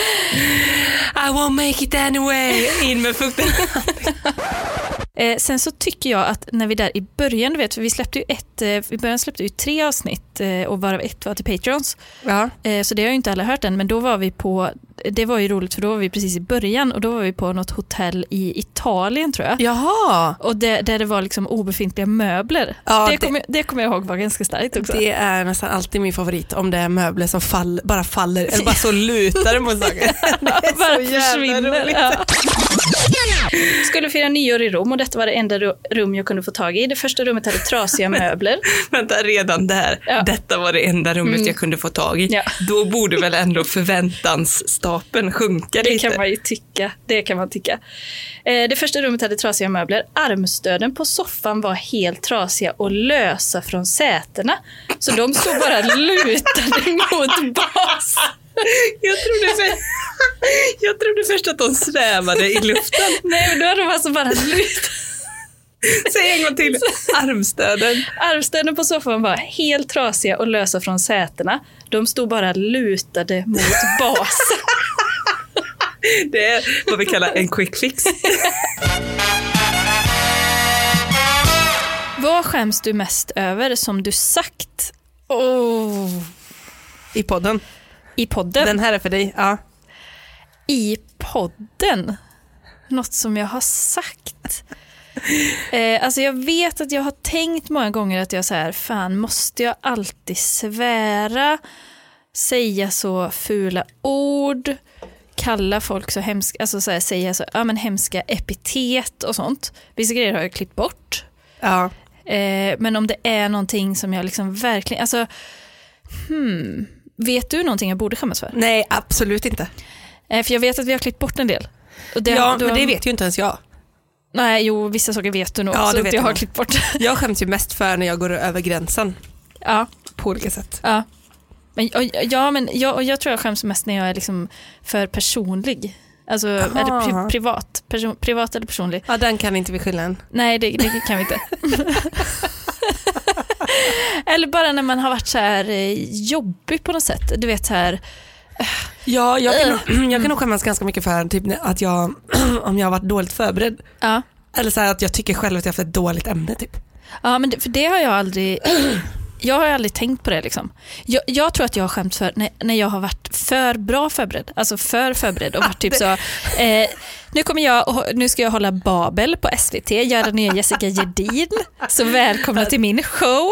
I won't make it anyway. In med fukten. <laughs> Eh, sen så tycker jag att när vi där i början, du vet, för vi släppte ju ett, eh, i början släppte vi tre avsnitt eh, och varav ett var till Patreons. Ja. Eh, så det har ju inte alla hört än, men då var vi på, det var ju roligt för då var vi precis i början och då var vi på något hotell i Italien tror jag. Jaha. Och det, där det var liksom obefintliga möbler. Ja, det, det- kommer, jag ihåg var ganska starkt också. Det är nästan alltid min favorit om det är möbler som fall, bara faller eller bara så lutar mot saker. <laughs> Det är bara försvinner. Skulle fira nyår i Rom och detta var det enda ru- rum jag kunde få tag i. Det första rummet hade trasiga möbler. <laughs> Vänta, redan där. Ja. Detta var det enda rummet jag kunde få tag i. Ja. Då borde väl ändå förväntansstapeln sjunka Det lite. kan man ju tycka. Det kan man tycka. Eh, Det första rummet hade trasiga möbler. Armstöden på soffan var helt trasiga och lösa från sätena. Så de stod bara lutade <laughs> mot bas. Jag trodde, för... <laughs> jag trodde först att de svävade i luften. <laughs> Nej, men då hade de alltså bara lutat. <laughs> Säg en gång till. Armstöden. Armstöden på soffan var helt trasiga och lösa från sätena. De stod bara lutade mot basen. Det är vad vi kallar en quick fix. Vad skäms du mest över som du sagt oh, I podden. I podden? Den här är för dig. Ja. i podden. Något som jag har sagt. <laughs> Eh, alltså jag vet att jag har tänkt många gånger att jag så här, fan måste jag alltid svära, säga så fula ord, kalla folk så hemska, alltså så här, säga så, ja, men hemska epitet och sånt. Vissa grejer har jag klippt bort. ja. Eh, men om det är någonting som jag liksom verkligen, alltså, hmm, vet du någonting jag borde skämmas för? Nej, absolut inte. Eh, för jag vet att vi har klippt bort en del. Det, ja, då- men det vet ju inte ens jag. Nej, jo, vissa saker vet du nog Ja, att vet jag har klippt bort. <laughs> Jag skäms ju mest för när jag går över gränsen ja, på olika sätt. ja. Men, och, ja, men jag, och jag tror jag skäms mest när jag är liksom för personlig. Alltså, Aha. eller pri, privat. Person, privat eller personlig. Ja, den kan inte vi skylla än. Nej, det, det kan vi inte. <laughs> <laughs> eller bara när man har varit så här eh, jobbig på något sätt. Du vet så här, <sighs> Ja, jag kan, nog- <clears throat> jag kan nog skämmas ganska mycket för typ, att jag, <clears throat> om jag har varit dåligt förberedd. ja. Eller så här att jag tycker själv att jag har haft ett dåligt ämne. Typ. Ja, men det, för det har jag aldrig... <clears throat> Jag har aldrig tänkt på det. Liksom. Jag, jag tror att jag har skämts för när, när jag har varit för bra förberedd. Alltså för förberedd och varit typ <laughs> så... Eh, nu, kommer jag, och- nu ska jag hålla Babel på SVT, göra nya Jessica Gedin. Så välkomna till min show.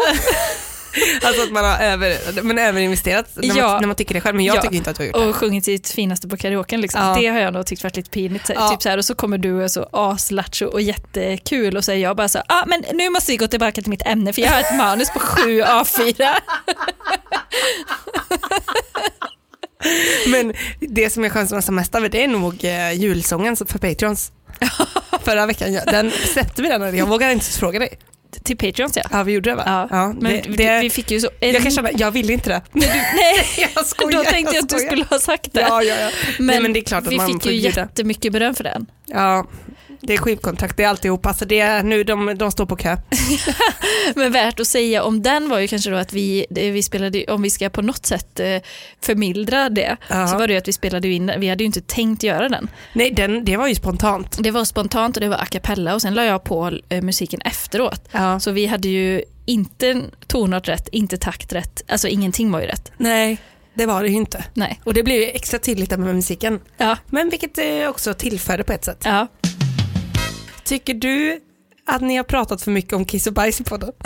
Alltså att man har över, men överinvesterat när, Ja. man, när man tycker det själv. Men jag Ja. tycker inte att du har gjort det. Och sjungit sitt finaste på karaoken. Liksom. Ja. Det har jag nog tyckt varit lite pinigt. Ja. Typ så här, och så kommer du och är så aslattjo och jättekul och så är jag bara så ah, men nu måste vi gå tillbaka till mitt ämne för jag har ett manus på sju A4. <laughs> <laughs> Men det som jag skäms mest över det är nog eh, julsången för Patreons. <laughs> Förra veckan, ja, den släppte vi den? Jag vågar inte fråga dig. till Patreons ja. Ja vi gjorde det va? Ja, men det, det, vi fick ju så... jag kan känna, jag vill inte det. <laughs> nej, jag skojar, då tänkte jag att du skulle ha sagt det. Ja, ja, ja. Men, Nej, men det är klart att vi man fick ju jättemycket beröm för den. Ja, det är skivkontrakt, det är alltihop. Alltså det är, nu, de, de står på kö. <laughs> Men värt att säga om den var ju kanske då att vi, vi spelade, om vi ska på något sätt eh, förmildra det, Ja. så var det ju att vi spelade in, vi hade ju inte tänkt göra den. Nej, den, det var ju spontant. Det var spontant och det var a cappella och sen la jag på eh, musiken efteråt. Ja. Så vi hade ju inte tonart rätt, inte takt rätt, alltså ingenting var ju rätt. Nej, det var det ju inte. Nej. Och det blev ju extra tydligt med musiken. Ja, Men vilket eh, också tillförde på ett sätt. ja. Tycker du att ni har pratat för mycket om kiss och bajs i podden? <laughs>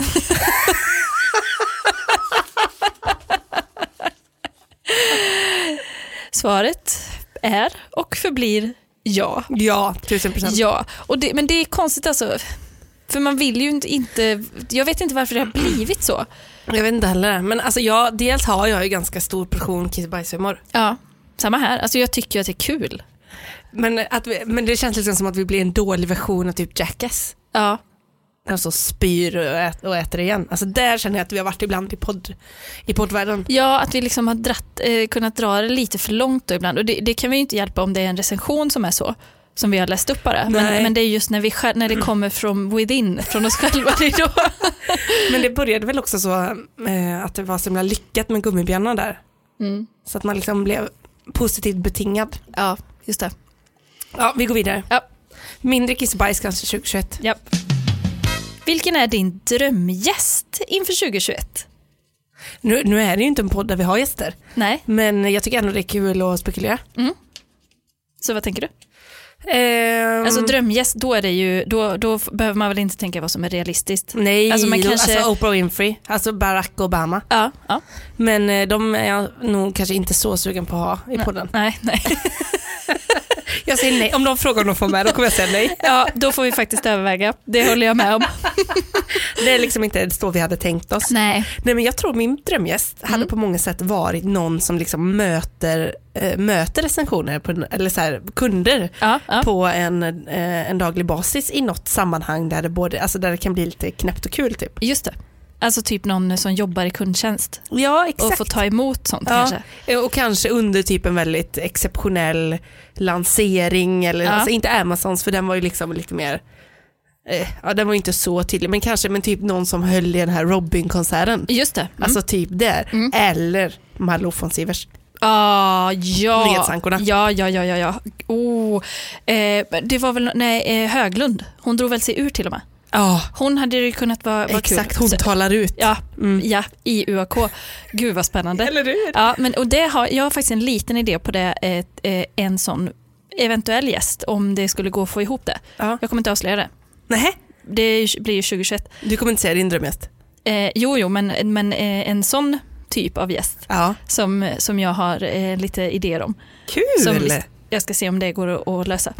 Svaret är och förblir ja. Ja, tusen procent. Ja, och det, men det är konstigt alltså. För man vill ju inte, inte, jag vet inte varför det har blivit så. Jag vet inte heller. Men alltså jag, dels har jag ju ganska stor portion kiss och bajshumor. Ja, samma här. Alltså jag tycker att det är kul. Men, att vi, men det känns liksom som att vi blir en dålig version av typ Jackass. Ja, Den som spyr och, ät, och äter igen. Alltså där känner jag att vi har varit ibland i, podd, i poddvärlden. ja att vi liksom har dratt, eh, kunnat dra det lite för långt då ibland. Och det, det kan vi ju inte hjälpa om det är en recension som är så. Som vi har läst upp bara. Men, men det är just när, vi, när det kommer från within, från oss själva. Det då. <laughs> Men det började väl också så eh, att det var så himla lyckat med gummibjörnar där. Mm. Så att man liksom blev positivt betingad. Ja, just det. Ja, vi går vidare. Ja. Mindre kiss och bajs kanske 2021. Ja. Vilken är din drömgäst inför 2021? Nu, nu är det ju inte en podd där vi har gäster, Nej, men jag tycker ändå det är kul att spekulera. så vad tänker du? Ehm, Alltså drömgäst, då är det ju, då, då behöver man väl inte tänka vad som är realistiskt. nej, alltså, man kanske- alltså Oprah Winfrey, alltså Barack Obama. Ja, ja. Men eh, de är jag nog kanske inte så sugen på att ha i podden. Nej, nej. <laughs> Jag säger nej, om de frågar om de får med då kommer jag säga nej. <laughs> Ja, då får vi faktiskt överväga. Det håller jag med om. <laughs> Det är liksom inte så vi hade tänkt oss. Nej. Nej men jag tror min drömgäst hade Mm. på många sätt varit någon som liksom möter, eh, möter recensioner, på, eller så här, kunder Ja, ja. på en, eh, en daglig basis i något sammanhang där det, både, alltså där det kan bli lite knäppt och kul typ. Just det. Alltså typ någon som jobbar i kundtjänst Ja och exakt. får ta emot sånt Ja. kanske. Och kanske under typ en väldigt exceptionell lansering eller Ja. alltså inte Amazons för den var ju liksom lite mer eh, Ja den var ju inte så tydlig men kanske men typ någon som höll i den här Robin-konserten. Just det. Mm. Alltså typ där. Mm. Eller Malou von Sivers. Ah, ja. Ja, ja, ja, ja. ja. Oh. Eh, det var väl, nej, eh, Höglund. Hon drog väl sig ur till och med. Ja, Hon hade ju kunnat vara, vara kul. exakt. Hon Så- talar ut. Ja, Mm. ja, i UAK. Gud vad spännande. Eller hur? Ja, men, och det har, jag har faktiskt en liten idé på det, eh, en sån eventuell gäst, om det skulle gå att få ihop det. Ja. Jag kommer inte avslöja det. Nej, Det blir ju 2021. du kommer inte säga din drömgäst? Eh, jo, jo, men, men eh, en sån typ av gäst Ja. som, som jag har eh, lite idéer om. Kul! Som Jag ska se om det går att, lösa.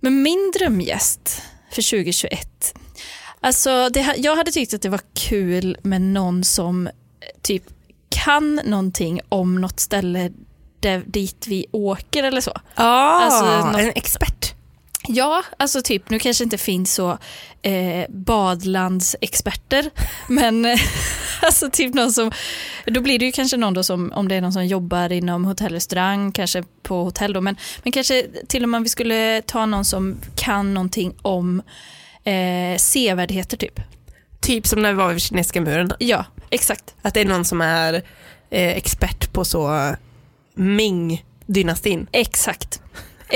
Men min drömgäst för 2021, alltså det, jag hade tyckt att det var kul med någon som eh, typ kan någonting om något ställe där, dit vi åker eller så. Ja, Alltså, nå- en expert. Ja, alltså typ, nu kanske inte finns så eh, badlandsexperter, <laughs> men eh, <laughs> alltså typ någon som, då blir det ju kanske någon då som, om det är någon som jobbar inom hotell och restaurang, kanske på hotell då, men, men kanske till och med om vi skulle ta någon som kan någonting om eh, sevärdheter typ. Typ som när vi var vid kinesiska muren. Ja, exakt. Att det är någon som är eh, expert på så Ming-dynastin. Exakt.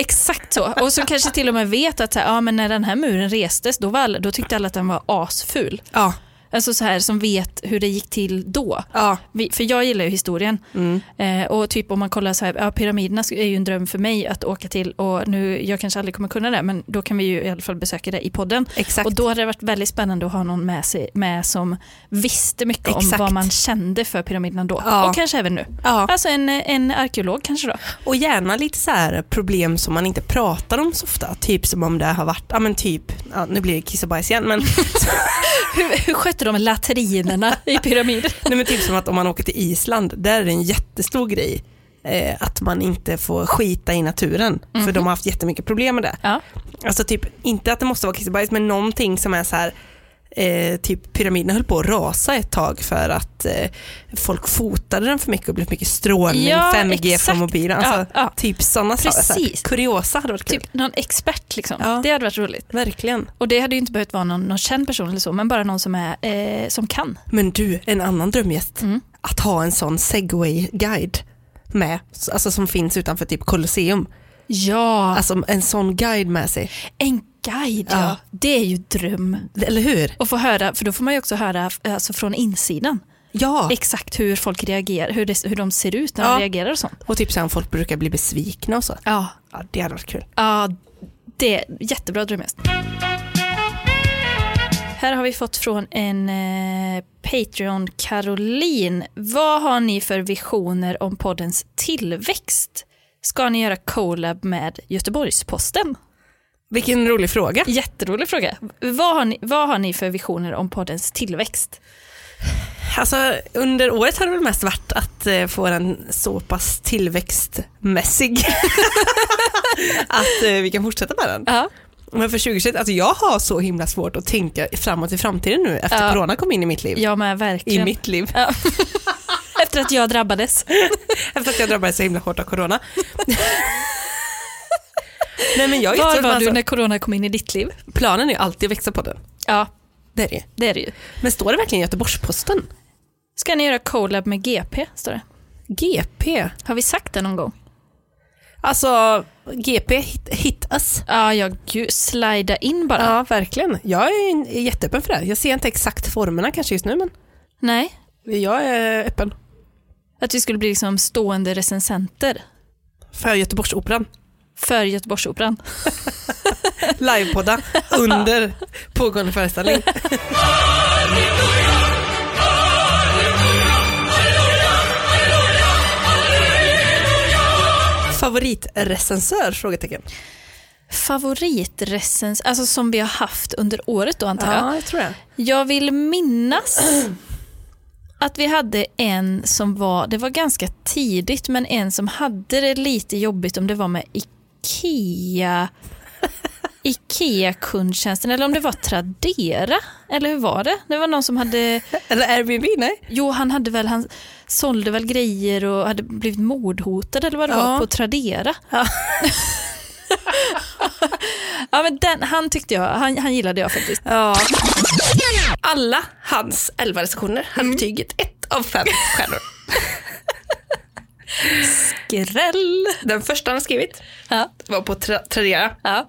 Exakt så. Och som kanske till och med vet att så här, ja, men när den här muren restes, då, var alla, då tyckte alla att den var asful. Ja, Alltså så här som vet hur det gick till då. ja. Vi, för jag gillar ju historien. Mm. Eh, och typ om man kollar så här, ja, pyramiderna är ju en dröm för mig att åka till och nu, jag kanske aldrig kommer kunna det, men då kan vi ju i alla fall besöka det i podden. Exakt. Och då hade det varit väldigt spännande att ha någon med, sig, med som visste mycket om Exakt. vad man kände för pyramiderna då. Ja. Och kanske även nu. ja. Alltså en, en arkeolog kanske då. Och gärna lite så här problem som man inte pratar om så ofta. Typ som om det har varit, ja men typ, ja, nu blir det kiss och bajs igen, men, <laughs> Hur, hur skötte de latrinerna i pyramider? <laughs> nej, men typ som att om man åker till Island, där är det en jättestor grej eh, att man inte får skita i naturen. För de har haft jättemycket problem med det. Ja. Alltså typ, inte att det måste vara kiss men någonting som är så här Eh, typ pyramiderna höll på att rasa ett tag för att eh, folk fotade den för mycket och blev mycket strålning, Ja, 5G exakt. från mobilen. Alltså, Ja, ja. Typ sådana saker. Kuriosa hade varit kul. Typ någon expert liksom. Det hade varit roligt. Verkligen. Och det hade ju inte behövt vara någon, någon känd person eller så, men bara någon som, är, eh, som kan. Men du, en annan drömgäst. Mm. Att ha en sån segway-guide med, alltså som finns utanför typ Colosseum. Ja, Alltså en sån guide med sig. en guide ja. Ja. Det är ju dröm. Eller hur? Och få höra, för då får man ju också höra alltså, från insidan Ja, exakt hur folk reagerar, hur, det, hur de ser ut när Ja. de reagerar och sånt. och typ här, folk brukar bli besvikna och så. Ja, Ja, det hade varit kul. ja det är jättebra drömgäst. Här har vi fått från en eh, Patreon Caroline. Vad har ni för visioner om poddens tillväxt? Ska ni göra collab med Göteborgs-Posten? Vilken rolig fråga. Jätterolig fråga. Vad har, ni, vad har ni för visioner om poddens tillväxt? Alltså under året har det väl mest varit att eh, få den så pass tillväxtmässig <laughs> att eh, vi kan fortsätta med den. Ja. Men för 2021, alltså jag har så himla svårt att tänka framåt i framtiden nu efter Ja. corona kom in i mitt liv. Jag med, I verkligen. mitt liv. Ja. <laughs> Efter att jag drabbades. <laughs> Efter att jag drabbades så himla hårt av corona. Nej men jag är Var var alltså, du när corona kom in i ditt liv? Planen är ju alltid att växa på den. Ja, Det är det ju. det är det ju. Men står det verkligen i Göteborgs-Posten? Ska ni göra collab med GP, står det. GP? Har vi sagt det någon gång? Alltså GP, hit, hit us. Ja, ja gud, slida in bara. Ja, verkligen. Jag är är jätteöppen för det. Jag ser inte exakt formerna kanske just nu, men Nej, jag är öppen. att vi skulle bli liksom stående recensenter För Göteborgsoperan. För Göteborgsoperan. <laughs> Livepodda under pågående föreställning. Favoritrecensör? Frågetecken. Favoritrecens, alltså som vi har haft under året då antar jag. Ja, jag tror det. Jag vill minnas <clears throat> att vi hade en som var, det var ganska tidigt, men en som hade det lite jobbigt om det var med IKEA IKEA-kundtjänsten eller om det var Tradera. Eller hur var det? Det var någon som hade, Eller Airbnb? Nej. jo han hade väl, han sålde väl grejer och hade blivit mordhotad eller vad det Ja. var på Tradera. Ja. <laughs> Ja men den, han tyckte jag, han, han gillade jag faktiskt. Ja. Alla hans elva recensioner hade betyget ett av fem stjärnor. <laughs> Gräll! Den första han har skrivit Ja, var på Tra- Tradera. ja.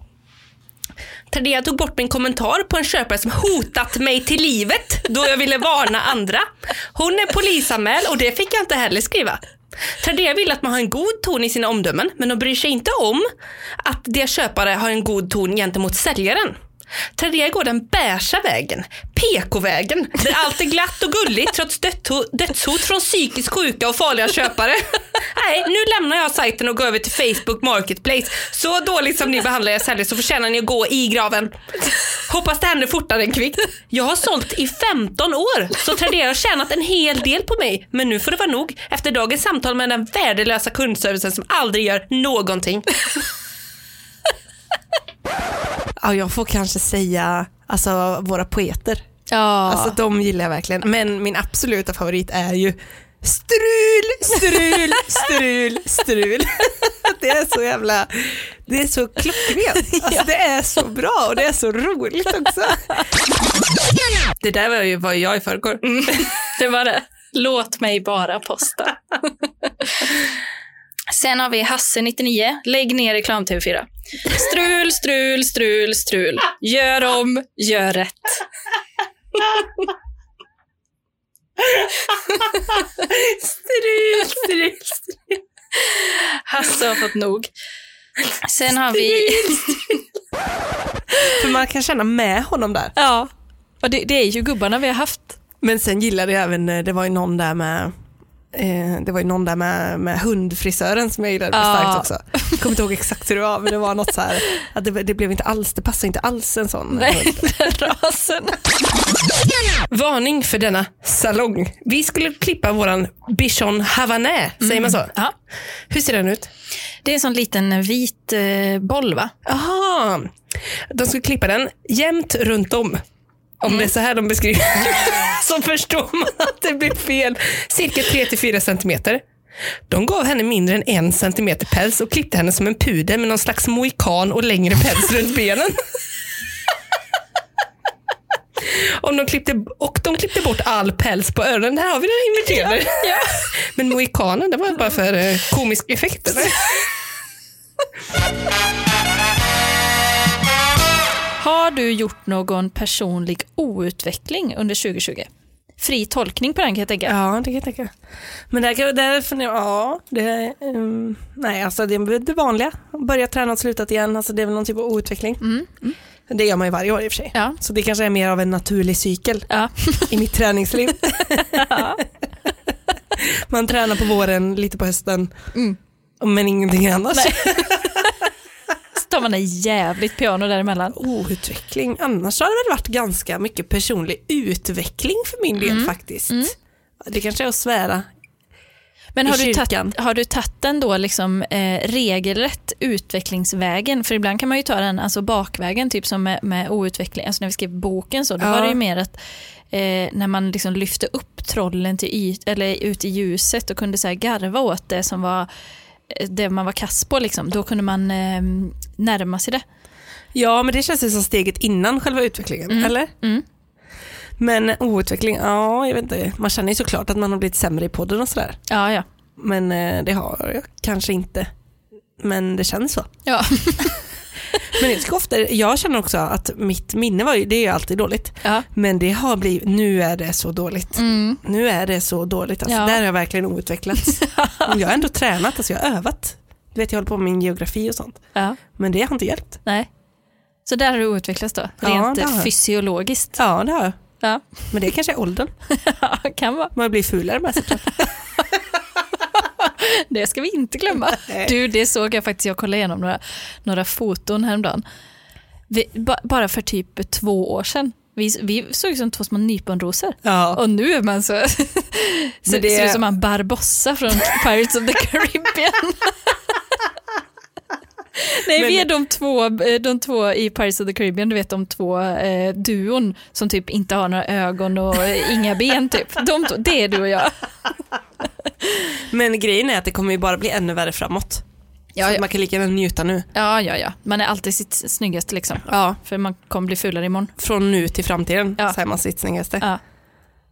Tradera tog bort min kommentar på en köpare som hotat mig till livet då jag ville varna andra. Hon är polisanmäld och det fick jag inte heller skriva. Tradera vill att man har en god ton i sina omdömen men de bryr sig inte om att deras köpare har en god ton gentemot säljaren. Tradera går den beiga vägen, PK-vägen, där allt är glatt och gulligt trots dödshot, från psykiskt sjuka och farliga köpare. Nej, nu lämnar jag sajten och går över till Facebook Marketplace. Så dåligt som ni behandlar er säljare så förtjänar ni att gå i graven. Hoppas det händer fortare än kvickt. Jag har sålt i 15 år, så Tradera har tjänat en hel del på mig. Men nu får det vara nog efter dagens samtal med den värdelösa kundservicen som aldrig gör någonting. Ja, jag får kanske säga alltså, våra poeter. Ja, Alltså de gillar jag verkligen. Men min absoluta favorit är ju strul, strul, strul, strul. <laughs> Det är så jävla, det är så klockrent. <laughs> Alltså, Det är så bra och det är så roligt också. <laughs> Det där var ju var jag i förrgår. det var det. Låt mig bara posta. Sen har vi Hasse 99. Lägg ner reklam TV4. Strul, strul, strul, strul. Gör om, gör rätt. Strul, strul, strul. Hasse har fått nog. Sen har vi... För man kan känna med honom där. Ja, och det, det är ju gubbarna vi har haft. Men sen gillade jag även, eh, det var ju någon där med eh, det var ju någon där med, med hundfrisören som jag gillade Ja. starkt också. Jag kommer inte ihåg exakt hur det var men det var något så här, att det, det blev inte alls, det passade inte alls en sån Nej, <laughs> rasen. Varning för denna salong. Vi skulle klippa våran bichon havanais, säger man så? Ja. Hur ser den ut? Det är en sån liten vit eh, boll va? Aha. De skulle klippa den jämnt runt om. Om det är så här de beskriver <laughs> så förstår man att det blir fel. Cirka 3-4 centimeter. De gav henne mindre än en centimeter päls och klippte henne som en pudel med någon slags mohikan och längre päls runt benen. Om de klippte, och de klippte bort all päls på öronen. Här har vi den inverterade. Men mohikanen, det var bara för eh, komisk effekt. Eller? <laughs> Har du gjort någon personlig outveckling under 2020? Fri tolkning på den kan jag tänka. Ja, det kan jag tänka. Men där, kan- där funderar jag, ja, det, um, nej alltså det är det vanliga. Börja träna och slutat igen, alltså det är väl någon typ av outveckling. Mm. Det gör man ju varje år i och för sig. Ja. Så det kanske är mer av en naturlig cykel Ja. i mitt träningsliv. <laughs> man tränar på våren, lite på hösten, Mm. men ingenting annars. <laughs> <laughs> Tar man en jävligt piano däremellan. Outveckling, annars har det väl varit ganska mycket personlig utveckling för min del faktiskt. Det kanske är att svära. Men har du, tagit, har du tagit den då liksom, eh, regelrätt utvecklingsvägen? För ibland kan man ju ta den alltså bakvägen, typ som med, med outveckling. Alltså när vi skrev boken så, då Ja. var det ju mer att eh, när man liksom lyfte upp trollen till yt, eller ut i ljuset och kunde så garva åt det som var det man var kass på, liksom, då kunde man eh, närma sig det. Ja, men det känns ju som steget innan själva utvecklingen, eller? Mm. Men outveckling, ja, jag vet inte. Man känner ju såklart att man har blivit sämre i podden och sådär. Ja, ja. Men eh, det har jag kanske inte. Men det känns så. ja. <laughs> Men tycker ofta, jag känner också att mitt minne var ju, det är ju alltid dåligt. ja. Men det har blivit, nu är det så dåligt. Mm. Nu är det så dåligt. Alltså, Ja. Där har jag verkligen outvecklats. <laughs> jag har ändå tränat, alltså jag har övat. Du vet jag håller på med min geografi och sånt. ja. Men det har inte hjälpt. Nej. Så där har du utvecklats då, Ja, rent det jag. fysiologiskt. Ja det har jag. Ja, Men det kanske är åldern. <laughs> kan vara. Man blir fulare med sig. <laughs> <laughs> Det ska vi inte glömma. <laughs> Du, det såg jag faktiskt, jag kollade igenom några, några foton häromdagen. Vi, ba, bara för typ två år sedan. Vi, vi såg ut som två små nyponrosor. Ja. Och nu är man så... <laughs> Men det- ser ut som en Barbossa från Pirates of the Caribbean. Nej, Men- vi är de två, eh, de två i Pirates of the Caribbean, du vet de två eh, duon som typ inte har några ögon och eh, inga ben typ. De, två, det är du och jag. <laughs> Men grejen är att det kommer ju bara bli ännu värre framåt. Ja, så ja. man kan lika gärna njuta nu. Ja, ja, ja. Man är alltid sitt snyggaste liksom. Ja. För man kommer bli fulare imorgon. Från nu till framtiden Ja. så är man sitt snyggaste. Ja. Ja.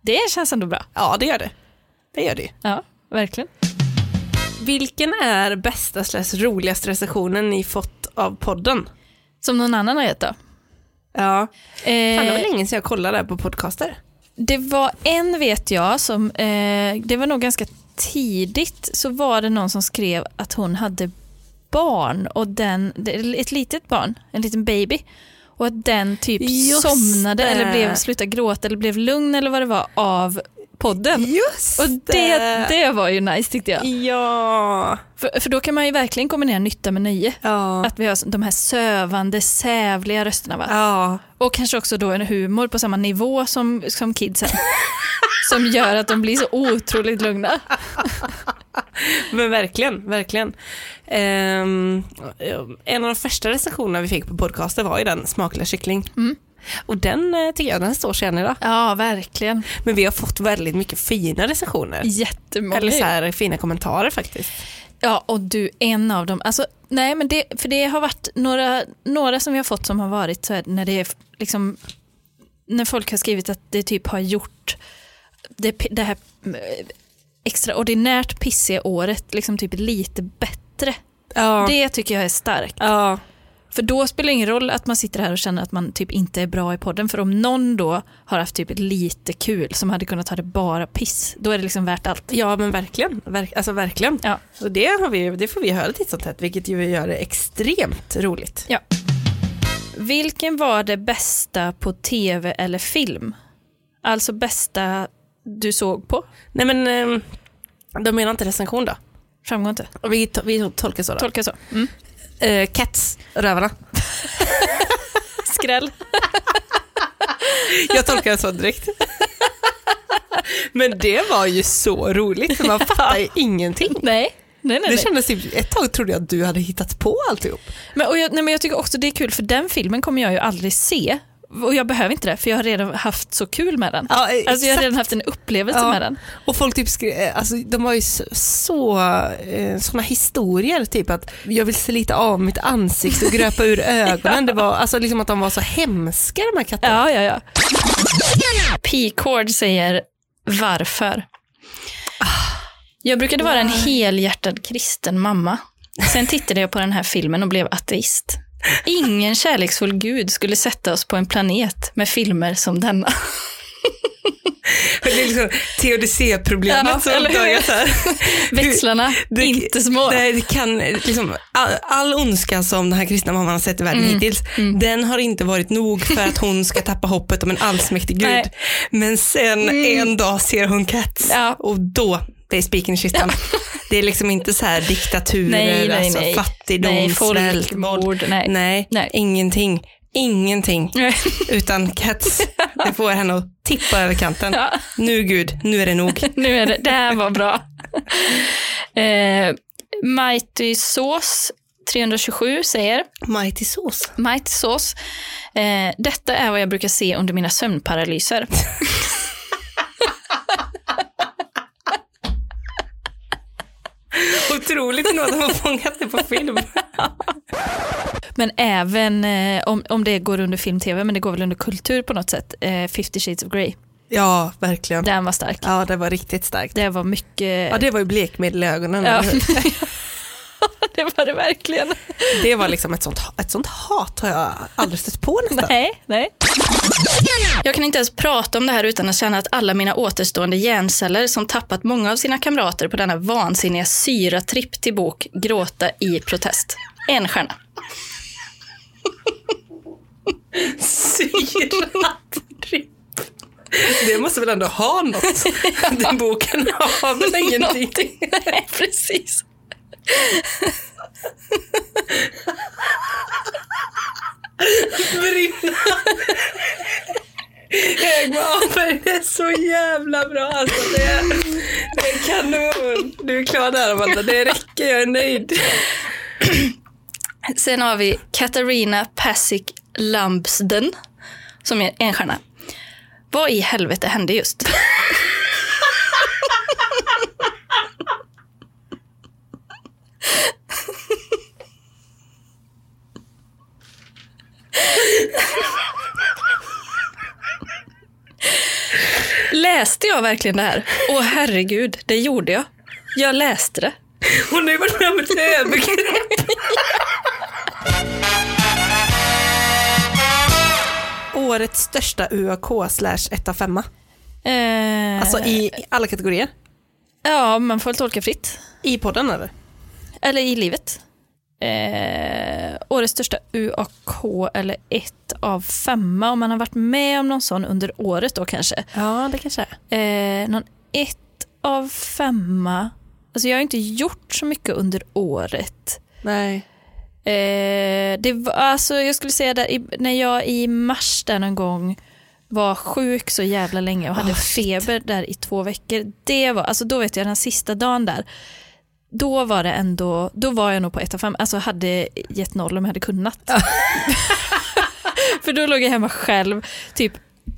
Det känns ändå bra. det gör det. Det gör det. Ja, verkligen. Vilken är bästa slash roligaste recensionen ni fått av podden? Som någon annan har gett då. Ja. Fan, det var Eh, länge sedan jag kollade på podcaster. Det var en vet jag som, eh, det var nog ganska tidigt, så var det någon som skrev att hon hade barn och den, ett litet barn, en liten baby. Och att den typ Just somnade det. eller blev, slutade gråta eller blev lugn eller vad det var av podden. Just Och det, det var ju nice tyckte jag. Ja. För, för då kan man ju verkligen kombinera nytta med nöje. Ja. Att vi har de här sövande, sävliga rösterna. Va? Ja. Och kanske också då en humor på samma nivå som, som kidsen. <laughs> som gör att de blir så otroligt lugna. <laughs> Men verkligen, verkligen. Ehm, en av de första recensionerna vi fick på podcaster var ju den Smakliga kyckling. Mm. Och den eh, tycker jag den står sig än idag. Ja, verkligen. Men vi har fått väldigt mycket fina recensioner. Jättemånga. Eller så här fina kommentarer faktiskt. Ja, och du, en av dem. Alltså, nej, men det, för det har varit några, några som vi har fått som har varit så här, när det är liksom, när folk har skrivit att det typ har gjort det, det här extraordinärt pissiga året liksom typ lite bättre. Ja. Det tycker jag är starkt. ja. För då spelar det ingen roll att man sitter här och känner att man typ inte är bra i podden. För om någon då har haft typ lite kul som hade kunnat ha det bara piss, då är det liksom värt allt. ja, men verkligen. Verk, alltså verkligen. Ja. Och det, har vi, det får vi höra titt som tätt, vilket ju gör det extremt roligt. Ja. Vilken var det bästa på tv eller film? Alltså bästa du såg på? Nej men, ehm, de menar inte recension då? Framgår inte. Och Vi, to- vi tolkar så då. Tolka så. Mm. Eh, Cats, rövarna. <laughs> Skräll. Jag tolkar det så direkt. Men det var ju så roligt, för man <laughs> fattar ju ingenting. Nej. Nej, nej, Det nej. kändes typ, ett tag trodde jag att du hade hittat på alltihop. Men, och jag, nej, men jag tycker också det är kul för den filmen kommer jag ju aldrig se. Och jag behöver inte det för jag har redan haft så kul med den. Ja, Alltså jag har redan haft en upplevelse Ja. med den. Och folk typ skrev, alltså de var ju så, så eh, såna historier, typ att jag vill se lite av mitt ansikte och gröpa ur <laughs> ögonen. Det var alltså liksom att de var så hemska de här katterna. Ja, ja, ja. P-Cord säger varför. Jag brukade vara en helhjärtad kristen mamma. Sen tittade jag på den här filmen och blev ateist. Ingen kärleksfull gud skulle sätta oss på en planet med filmer som denna. Det är liksom teodicéproblemet Ja, som uppdagas här. <laughs> Växlarna, Det- inte små. Det kan, liksom, all, all ondska som den här kristna mamman har sett i världen Mm. hittills, den har inte varit nog för att hon ska tappa hoppet om en allsmäktig gud. Nej. Mm. Men sen en dag ser hon Cats Ja. och då, det är spiken i kistan. Det är liksom inte så här diktaturer, Nej, nej, alltså nej. fattigdom, Nej, svält, våld. Nej. Nej, Nej. ingenting. Ingenting. Utan Cats, det får henne att tippa över kanten. Ja. Nu gud, nu är det nog. <laughs> Nu är det, det här var bra. eh, Mighty Sauce 327 säger Mighty sås. Mighty Sauce. Eh, detta är vad jag brukar se under mina sömnparalyser. <laughs> Otroligt nog att de har fångat det på film. <laughs> Men även eh, om, om det går under film-tv, men det går väl under kultur på något sätt. Eh, 50 shades of Grey. Ja, verkligen. Den var stark. Ja, det var riktigt starkt. Det var mycket... Ja, det var ju blekmedel i ögonen. Ja. <laughs> det var det verkligen. Det var liksom ett sånt, ett sånt hat har jag aldrig stött på nästan. Nej, nej. Jag kan inte ens prata om det här utan att känna att alla mina återstående hjärnceller som tappat många av sina kamrater på denna vansinniga syratripp till bok gråta i protest. En stjärna. Syratripp. Det måste väl ändå ha något? <laughs> Den boken har väl ingenting? Nej, precis. Brinna. Det är så jävla bra alltså. Det är, det är kanon. Du är klar där Amanda, det räcker, jag är nöjd. Sen har vi Katarina Pasic Lambsden som är en stjärna. Vad i helvete hände just? Läste jag verkligen det här? Åh herregud, det gjorde jag. Jag läste det. Hon har ju varit med om ett övergrepp. Årets största UAK slash 1 av 5. Eh, Alltså i i alla kategorier. Ja, man får väl tolka fritt. I podden eller? Eller i livet. Eh, årets största UAK eller ett av femma om man har varit med om någon sån under året då kanske. Ja, det kanske är. Eh, någon ett av femma. Alltså jag har inte gjort så mycket under året. Nej. Eh, det var, alltså jag skulle säga där, i, när jag i mars där någon gång var sjuk så jävla länge och hade shit. feber där i två veckor. Det var, alltså då vet jag den sista dagen där, då var det ändå, då var jag nog på ett av fem, alltså hade gett noll om jag hade kunnat. <laughs> För då låg jag hemma själv, typ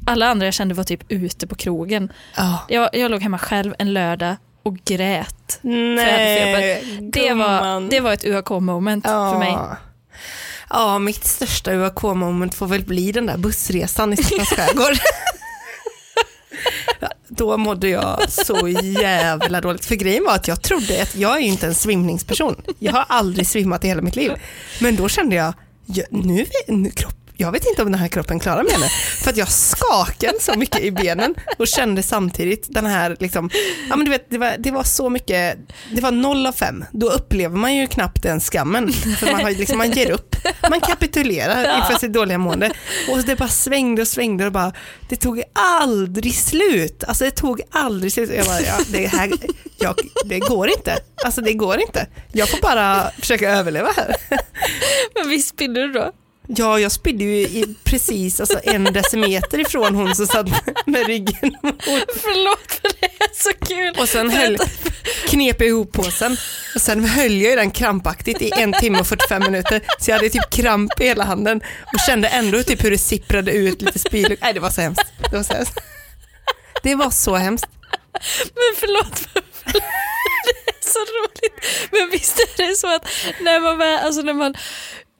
alla andra jag kände var typ ute på krogen. Ja. Jag, jag låg hemma själv en lördag och grät. jag hade feber. Det var, det var ett UAK-moment för mig. Ja, mitt största UAK-moment får väl bli den där bussresan i Stockholms <laughs> skärgård. Då mådde jag så jävla dåligt. För grejen var att jag trodde att jag är ju inte en svimningsperson. Jag har aldrig svimmat i hela mitt liv. Men då kände jag, nu, nu kropp, jag vet inte om den här kroppen klarar mig ännu. <laughs> För att jag skakade så mycket i benen och kände samtidigt den här, liksom, ja men du vet, det var, det var så mycket, det var noll av fem. Då upplever man ju knappt den skammen. För man, har, liksom, man ger upp, man kapitulerar inför sitt dåliga mående. Och det bara svängde och svängde och bara, det tog aldrig slut. Alltså det tog aldrig slut. Och Jag bara, ja, det, här, jag, det går inte. Alltså det går inte. Jag får bara försöka överleva här. Men visst spydde du då? Ja, jag spydde ju precis alltså, en decimeter ifrån hon som satt med ryggen mot. Förlåt för det är så kul. Och sen höll, knep jag ihop påsen och sen höll jag i den krampaktigt i en timme och 45 minuter. Så jag hade typ kramp i hela handen och kände ändå typ hur det sipprade ut lite spy. Nej, det var så hemskt. Det var så hemskt. Det var så hemskt. Men förlåt, för, förlåt. det är så roligt. Men visst är det så att när man, alltså när man,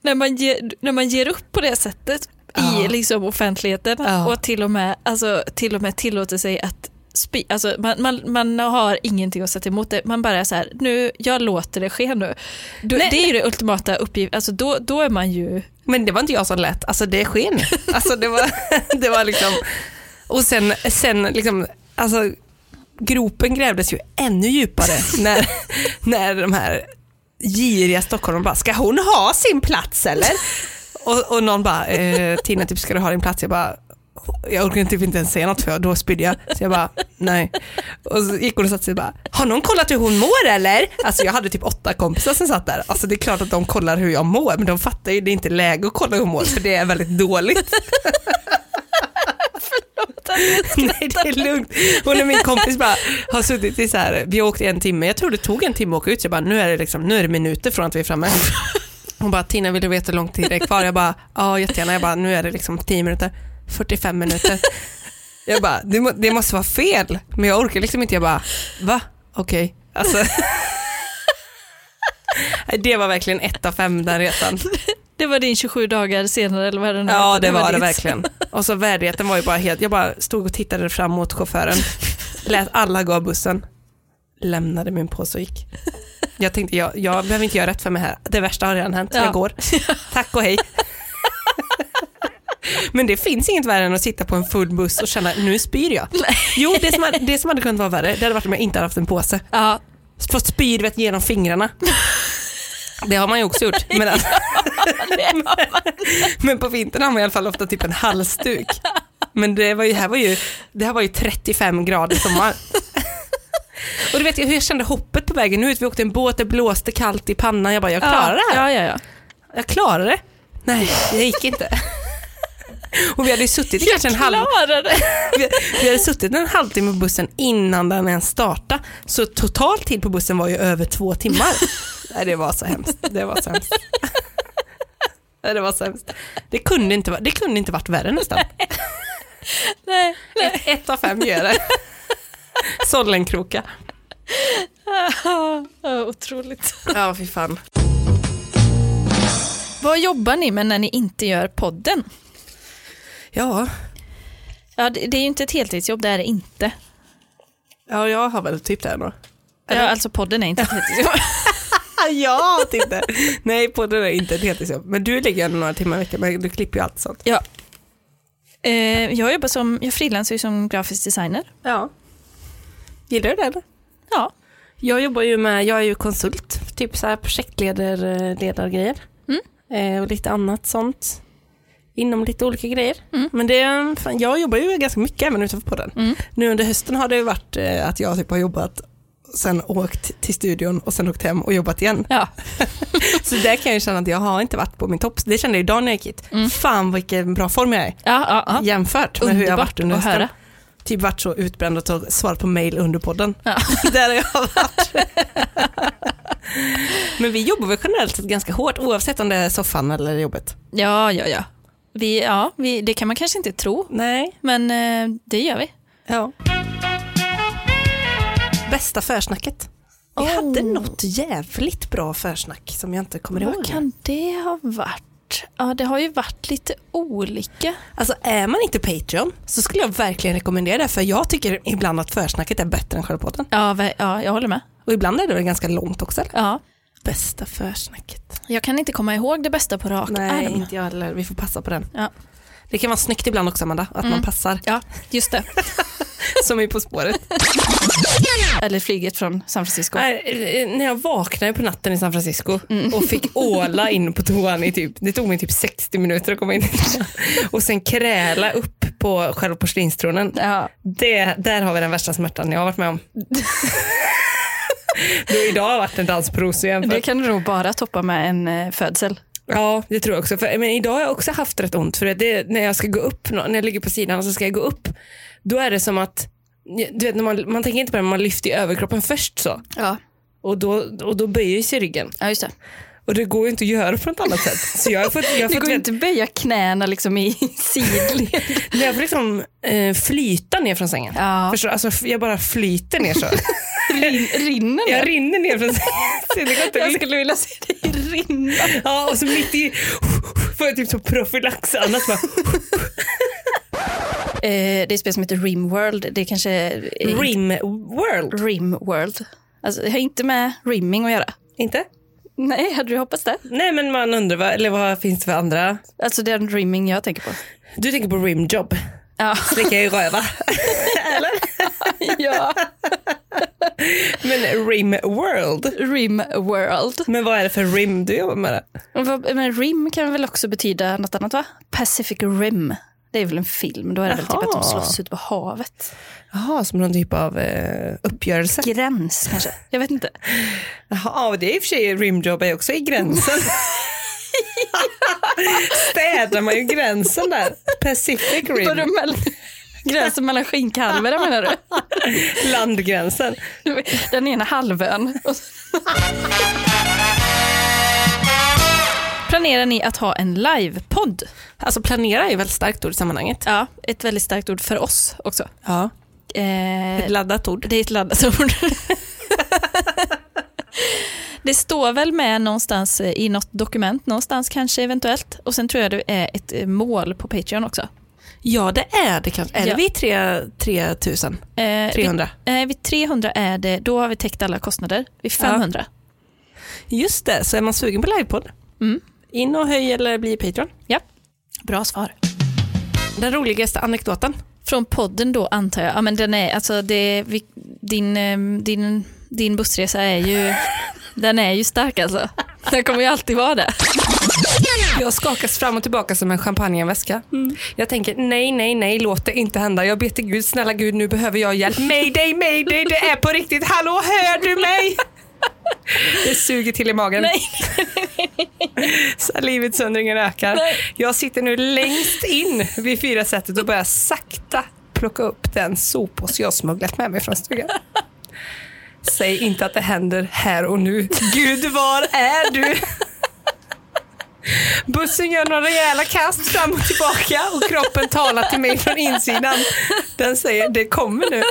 när man, ger, när man ger upp på det sättet Ja. i liksom offentligheten Ja. och till och, med, alltså, till och med tillåter sig att spy, alltså man, man, man har ingenting att sätta emot det, man bara är så här, nu, jag låter det ske nu. Du, det är ju det ultimata uppgift, alltså då, då är man ju, Men det var inte jag som lät, alltså det sker nu. Alltså det var, <laughs> det var liksom, och sen, sen liksom, alltså gropen grävdes ju ännu djupare när, när de här giriga stockholmarna bara, ska hon ha sin plats eller? <laughs> Och, och någon bara, eh, Tina typ ska du ha din plats? Jag bara, Jag orkade typ inte ens säga något för då spydde jag. Så jag bara, nej. Och så gick hon och satte sig och bara, har någon kollat hur hon mår eller? Alltså jag hade typ åtta kompisar som satt där. Alltså det är klart att de kollar hur jag mår, men de fattar ju det är inte läge att kolla hur hon mår, för det är väldigt dåligt. <laughs> <laughs> Nej det är lugnt. Hon och min kompis bara har suttit i så här, vi har åkt en timme, jag tror det tog en timme att åka ut, så jag bara nu är det, liksom, nu är det minuter från att vi är framme. <laughs> Hon bara Tina vill du veta hur lång tid det är kvar? Jag bara ja jättegärna, jag bara nu är det liksom 10 minuter, 45 minuter. Jag bara det, må, det måste vara fel, men jag orkar liksom inte, jag bara va? Okej. Okay. Alltså. <laughs> det var verkligen ett av fem den resan. Det var din 27 dagar senare eller vad det nu Ja, det, det var, var det verkligen. <laughs> Och så värdigheten var ju bara helt, jag bara stod och tittade fram mot chauffören, lät alla gå av bussen, lämnade min påse och gick. Jag tänkte, jag, jag behöver inte göra rätt för mig här, det värsta har redan hänt, ja. jag går. Tack och hej. <laughs> Men det finns inget värre än att sitta på en full buss och känna, nu spyr jag. Nej. Jo, det som, hade, det som hade kunnat vara värre, det hade varit om jag inte hade haft en påse. Ja. Fått spy genom fingrarna. Det har man ju också gjort. Men, <laughs> <laughs> men på vintern har man i alla fall ofta typ en halsduk. Men det, var ju, här, var ju, det här var ju 35 grader sommar. <laughs> Och du vet hur jag kände hoppet på vägen ut. Vi åkte en båt, det blåste kallt i pannan. Jag bara, jag klarar det här. Ja, ja, ja. Jag klarar det. Nej, det gick inte. <laughs> Och vi hade suttit kanske en halv... vi, vi hade suttit en halvtimme på bussen innan den ens startade. Så total tid på bussen var ju över två timmar. Nej, det var så hemskt. Det var så hemskt. Det var så hemskt. Det kunde inte, det kunde inte varit värre nästan. Nej, <laughs> nej. Ett, ett av fem gör det. Sollenkroka. Otroligt. Ja, fy fan. Vad jobbar ni med när ni inte gör podden? Ja. Ja, det, det är ju inte ett heltidsjobb, det är det inte. Ja, jag har väl typ det ändå. Ja, alltså podden är inte ett heltidsjobb. <laughs> <laughs> ja, typ det. Nej, podden är inte ett heltidsjobb. Men du lägger ändå några timmar i veckan, men du klipper ju allt sånt. Ja. Eh, jag jobbar som, jag frilansar ju som grafisk designer. Ja. Gillar du det eller? Ja. Jag jobbar ju med, jag är ju konsult, typ så här projektledargrejer. Mm. Eh, och lite annat sånt inom lite olika grejer. Mm. Men det, fan, jag jobbar ju ganska mycket även utanför podden. Mm. Nu under hösten har det varit eh, att jag typ har jobbat sen åkt till studion och sen åkt hem och jobbat igen. Ja. <laughs> så där kan jag känna att jag har inte varit på min topp. Det kände jag idag när jag gick hit. Mm. Fan vilken bra form jag är. Ja, ja, ja. Jämfört med Underbart hur jag har varit under hösten. Typ varit så utbränd och svarat på mail under podden. Ja. <laughs> där har jag varit. <laughs> Men vi jobbar väl generellt sett ganska hårt oavsett om det är soffan eller jobbet. Ja, ja, ja. Vi, ja, vi, det kan man kanske inte tro. Nej. Men eh, det gör vi. Ja. Bästa försnacket? Vi oh. hade något jävligt bra försnack som jag inte kommer Vad ihåg. Vad kan det ha varit? Ja, det har ju varit lite olika. Alltså är man inte Patreon så skulle jag verkligen rekommendera det för jag tycker ibland att försnacket är bättre än själva podden. Ja, ja, jag håller med. Och ibland är det väl ganska långt också. Ja. Bästa försnacket. Jag kan inte komma ihåg det bästa på rak Nej, arm. inte jag heller. Vi får passa på den. Ja. Det kan vara snyggt ibland också Amanda, att mm. man passar. Ja, just det. <laughs> Som är På spåret. Eller flyget från San Francisco. Nej, när jag vaknade på natten i San Francisco mm. och fick åla in på toan i typ, det tog mig typ 60 minuter att komma in och sen kräla upp på själva porslinstronen. Ja. Det, där har vi den värsta smärtan jag har varit med om. <laughs> Du idag har varit en dans på rosor Det kan du nog bara toppa med en eh, födsel. Ja, det tror jag också. För, men idag har jag också haft rätt ont. För det, när jag ska gå upp, när jag ligger på sidan så ska jag gå upp, då är det som att, du vet, när man, man tänker inte på det, men man lyfter överkroppen först så. Ja. Och då, och då böjer sig ryggen. Ja, just det. Och det går ju inte att göra på något annat sätt. Så jag har fått, jag har det fått går inte att böja knäna liksom i <laughs> sidled. jag får liksom eh, flyta ner från sängen. Ja. Förstår, alltså, jag bara flyter ner så. Rin, rinner <laughs> ner? Jag rinner ner från <laughs> sängen. Jag skulle vilja se dig rinna. Ja, och så mitt i får jag typ så profylax. Annars bara... <laughs> Eh, det är ett spel som heter Rimworld. Det är kanske... Rimworld? Rimworld. Alltså, det har inte med rimming att göra. Inte? Nej, hade du hoppats det? Nej, men man undrar vad, eller vad finns det för andra? Alltså den rimming jag tänker på. Du tänker på rimjob? Ja. <laughs> Slicka i röva? <laughs> eller? <laughs> ja. Men Rim World? Rim World. Men vad är det för rim du jobbar med? Det? Men rim kan väl också betyda något annat va? Pacific Rim. Det är väl en film, då är det väl typ att de Jaha. slåss ute på havet. Jaha, som någon typ av eh, uppgörelse. Gräns kanske, jag vet inte. Jaha, och det är i och för sig rimjobb är också i gränsen. Städar man ju gränsen där. Pacific Rim. gränsen mellan skinkhalvorna menar du? Landgränsen. Den ena halvön. Planerar ni att ha en livepodd? Alltså planera är ju väldigt starkt ord i sammanhanget. Ja, ett väldigt starkt ord för oss också. Ja. Eh, Ett laddat ord. det är ett laddat ord. <laughs> <laughs> det står väl med någonstans eh, i något dokument, någonstans kanske eventuellt. Och sen tror jag det är ett eh, mål på Patreon också. Ja, det är det kanske. Är Ja. det vid tre- 3000? Eh, 300? Vid, eh, vid 300 är det, då har vi täckt alla kostnader. Vid 500. Just det, så är man sugen på livepodd, Mm. in och höj eller bli Patreon. Ja, bra svar. Den roligaste anekdoten. Från podden då antar jag. Ja, men den är, alltså det, vi, din, din, din bussresa är ju, den är ju stark alltså. Den kommer ju alltid vara det. Jag skakas fram och tillbaka som en champagneväska. Jag tänker nej, nej, nej, låt det inte hända. Jag ber till Gud, snälla Gud, nu behöver jag hjälp. Mayday, mayday, det är på riktigt. Hallå, hör du mig? Det suger till i magen. Nej. Salivutsöndringen ökar. Jag sitter nu längst in vid fyra sättet och börjar sakta plocka upp den soppåse jag smugglat med mig från stugan. Säg inte att det händer här och nu. Gud, var är du? Bussen gör några rejäla kast fram och tillbaka och kroppen talar till mig från insidan. Den säger det kommer nu.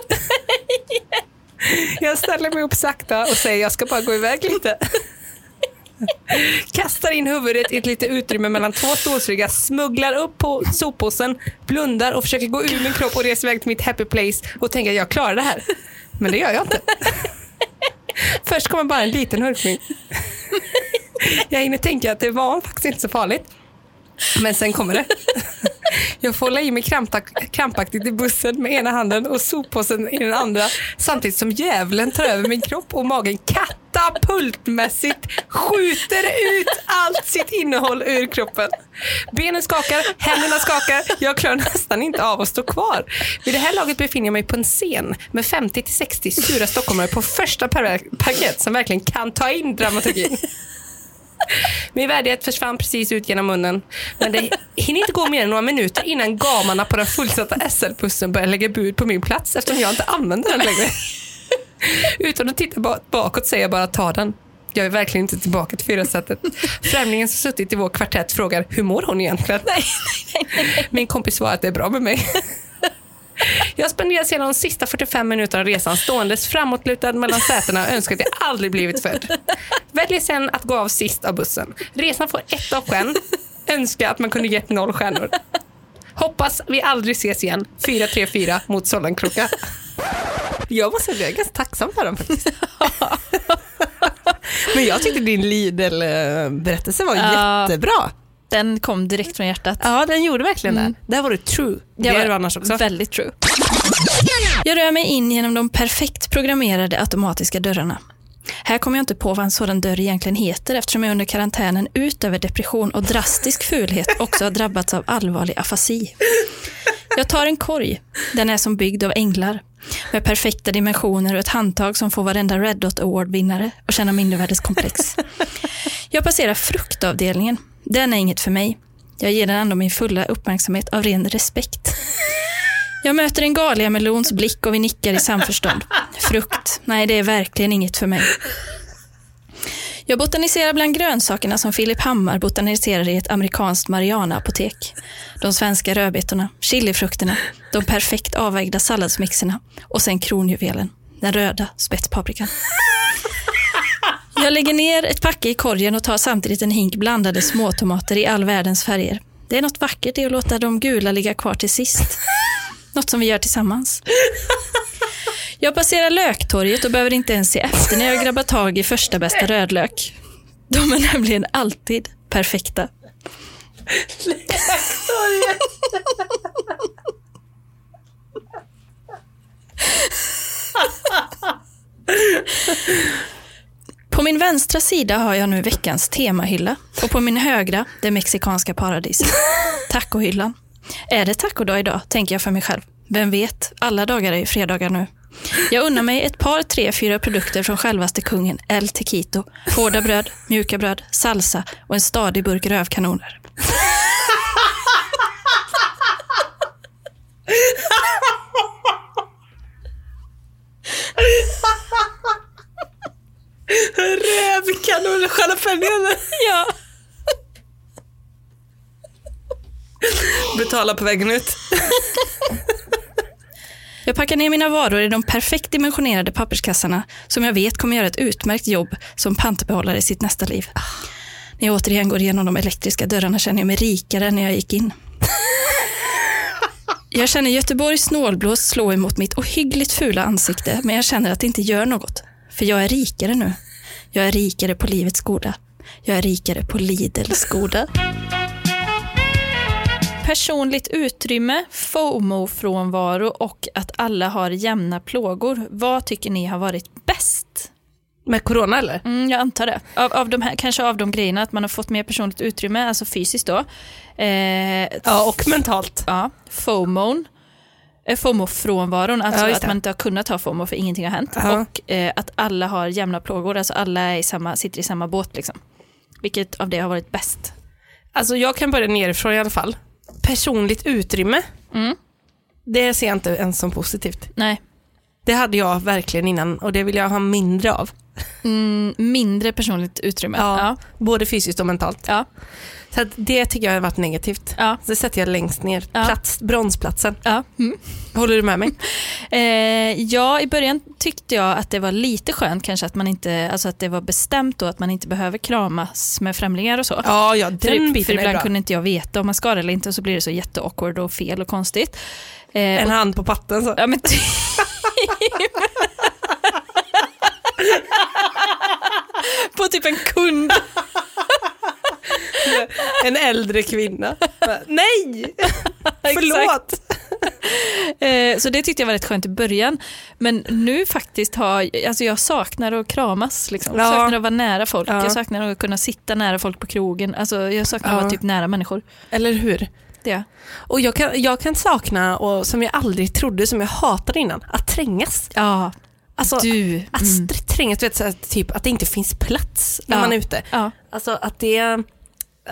Jag ställer mig upp sakta och säger jag ska bara gå iväg lite. Kastar in huvudet i ett litet utrymme mellan två stolsryggar, smugglar upp på soppåsen, blundar och försöker gå ur min kropp och resa iväg till mitt happy place och tänker jag klarar det här. Men det gör jag inte. Först kommer bara en liten hurkning. <laughs> Jag hinner tänka att det var faktiskt inte så farligt. Men sen kommer det. <laughs> Jag får hålla i mig krampaktigt i bussen med ena handen och soppåsen i den andra samtidigt som djävulen tar över min kropp och magen katapultmässigt skjuter ut allt sitt innehåll ur kroppen. Benen skakar, händerna skakar, jag klarar nästan inte av att stå kvar. Vid det här laget befinner jag mig på en scen med 50-60 sura stockholmare på första parkett som verkligen kan ta in dramaturgin. Min värdighet försvann precis ut genom munnen. Men det hinner inte gå mer än några minuter innan gamarna på den fullsatta SL-bussen börjar lägga bud på min plats eftersom jag inte använder den längre. Utan att titta ba- bakåt säger jag bara ta den. Jag är verkligen inte tillbaka till fyrasätet. Främlingen som suttit i vår kvartett frågar hur mår hon egentligen? Min kompis svarar att det är bra med mig. Jag spenderar sedan de sista 45 minuterna av resan ståendes framåtlutad mellan sätena och önskar att jag aldrig blivit född. Väljer sen att gå av sist av bussen. Resan får ett av sken. Önskar att man kunde gett noll stjärnor. Hoppas vi aldrig ses igen. 434 mot Sollenkroka. Jag måste säga jag är ganska tacksam för den faktiskt. <laughs> Men jag tyckte din Lidl-berättelse var Ja. jättebra. Den kom direkt från hjärtat. Ja, den gjorde verkligen Mm. det. Där var du true. Det, är du annars också. Väldigt true. Jag rör mig in genom de perfekt programmerade automatiska dörrarna. Här kommer jag inte på vad en sådan dörr egentligen heter eftersom jag under karantänen utöver depression och drastisk fulhet också har drabbats av allvarlig afasi. Jag tar en korg. Den är som byggd av änglar. Med perfekta dimensioner och ett handtag som får varenda Red Dot Award-vinnare att känna mindervärdeskomplex. Jag passerar fruktavdelningen. Den är inget för mig. Jag ger den ändå min fulla uppmärksamhet av ren respekt. Jag möter en galiamelons blick och vi nickar i samförstånd. Frukt, nej det är verkligen inget för mig. Jag botaniserar bland grönsakerna som Filip Hammar botaniserar i ett amerikanskt Mariana-apotek. De svenska rödbetorna, chilifrukterna, de perfekt avvägda salladsmixerna och sen kronjuvelen, den röda spetspaprikan. Jag lägger ner ett packe i korgen och tar samtidigt en hink blandade småtomater i all världens färger. Det är något vackert i att låta de gula ligga kvar till sist. Något som vi gör tillsammans. Jag passerar löktorget och behöver inte ens se efter när jag grabbar tag i första bästa rödlök. De är nämligen alltid perfekta. <laughs> På min vänstra sida har jag nu veckans temahylla och på min högra det mexikanska paradiset. Tacohyllan. Är det tacodag idag, tänker jag för mig själv. Vem vet, alla dagar är ju fredagar nu. Jag unnar mig ett par, tre, fyra produkter från självaste kungen El Tequito. Hårda bröd, mjuka bröd, salsa och en stadig burk rövkanoner. <laughs> Rävkanon, jalapeno. Ja. Betala på vägen ut. Jag packar ner mina varor i de perfekt dimensionerade papperskassarna som jag vet kommer göra ett utmärkt jobb som pantbehållare i sitt nästa liv. När jag återigen går igenom de elektriska dörrarna känner jag mig rikare än när jag gick in. Jag känner Göteborgs snålblås slå emot mitt ohyggligt fula ansikte, men jag känner att det inte gör något. För jag är rikare nu. Jag är rikare på livets goda. Jag är rikare på Lidls goda. Personligt utrymme, FOMO-frånvaro och att alla har jämna plågor. Vad tycker ni har varit bäst? Med corona eller? Mm, jag antar det. Av, av de här, kanske av de grejerna, att man har fått mer personligt utrymme, alltså fysiskt då. Eh, Ja, och mentalt. ja, FOMOn. Eh, FOMO-frånvaron, alltså Ja, att man inte har kunnat ha FOMO för ingenting har hänt. Ja. Och eh, att alla har jämna plågor, alltså alla är i samma, sitter i samma båt. Liksom. Vilket av det har varit bäst? Alltså jag kan börja nerifrån i alla fall. Personligt utrymme, Mm. det ser jag inte ens som positivt. Nej. Det hade jag verkligen innan och det vill jag ha mindre av. Mm, mindre personligt utrymme. Ja. Ja. Både fysiskt och mentalt. Ja. Så det tycker jag har varit negativt. Ja. Så det sätter jag längst ner. Ja. Plats, bronsplatsen. Ja. Mm. Håller du med mig? <laughs> Eh, ja, i början tyckte jag att det var lite skönt kanske att man inte, alltså att det var bestämt då att man inte behöver kramas med främlingar och så. Ja, ja För, den för biten är ibland bra. kunde inte jag veta om man ska det eller inte och så blir det så jätteawkward och fel och konstigt. Eh, En och, hand på patten så. ja, men typ. <laughs> På typ en kund. <laughs> En äldre kvinna. Nej! <laughs> Förlåt! Eh, så det tyckte jag var rätt skönt i början. Men nu faktiskt har, alltså jag saknar att kramas. Liksom. Jag Ja. saknar att vara nära folk. Ja. Jag saknar att kunna sitta nära folk på krogen. Alltså, jag saknar att Ja. vara typ nära människor. Eller hur? Det. Och jag kan, jag kan sakna, och som jag aldrig trodde, som jag hatade innan, att trängas. Ja, Alltså, du. att Mm. trängas, vet, så här, typ att det inte finns plats när man är ute. Ja. Alltså att det,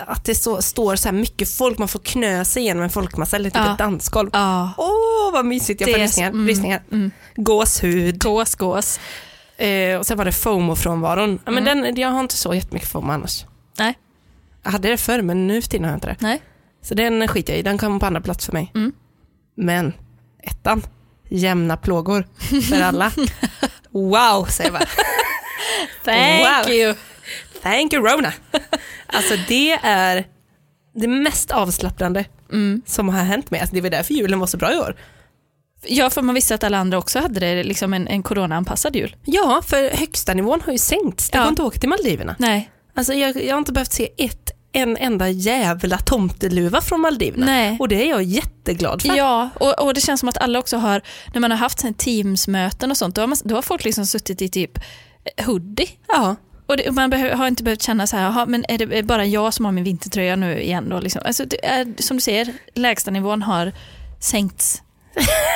att det så, står så här mycket folk, man får knö sig igenom en folkmassa eller typ Ja. ett dansgolv. Ja. Åh, vad mysigt. Jag får rysningar. mm, rysningar. mm. Gåshud. Gås, gås. Eh, och sen var det FOMO-frånvaron. Men Mm. den, jag har inte så jättemycket FOMO annars. Nej. Jag hade det förr, men nu för tiden har jag inte det. Nej. Så den skiter jag i, den kommer på andra plats för mig. Mm. Men ettan, jämna plågor för alla. <laughs> wow, säger jag bara. Thank Wow. you. Thank you Rona. <laughs> Alltså det är det mest avslappnande Mm. som har hänt mig. Alltså, det var därför julen var så bra i år. Ja, för man visste att alla andra också hade det, liksom en, en corona-anpassad jul. Ja, för högsta nivån har ju sänkts. Det Ja. går inte att åka till Maldiverna. Nej. Alltså, jag, jag har inte behövt se ett, en enda jävla tomteluva från Maldiverna. Nej. Och det är jag jätteglad för. Ja, och, och det känns som att alla också har, när man har haft sen Teams-möten och sånt, då har, man, då har folk liksom suttit i typ hoodie. Ja. Och det, man behöver, har inte behövt känna så här, "Jaha, men är det bara jag som har min vintertröja nu igen då? Liksom. Alltså, är, som du säger, lägsta nivån har sänkts.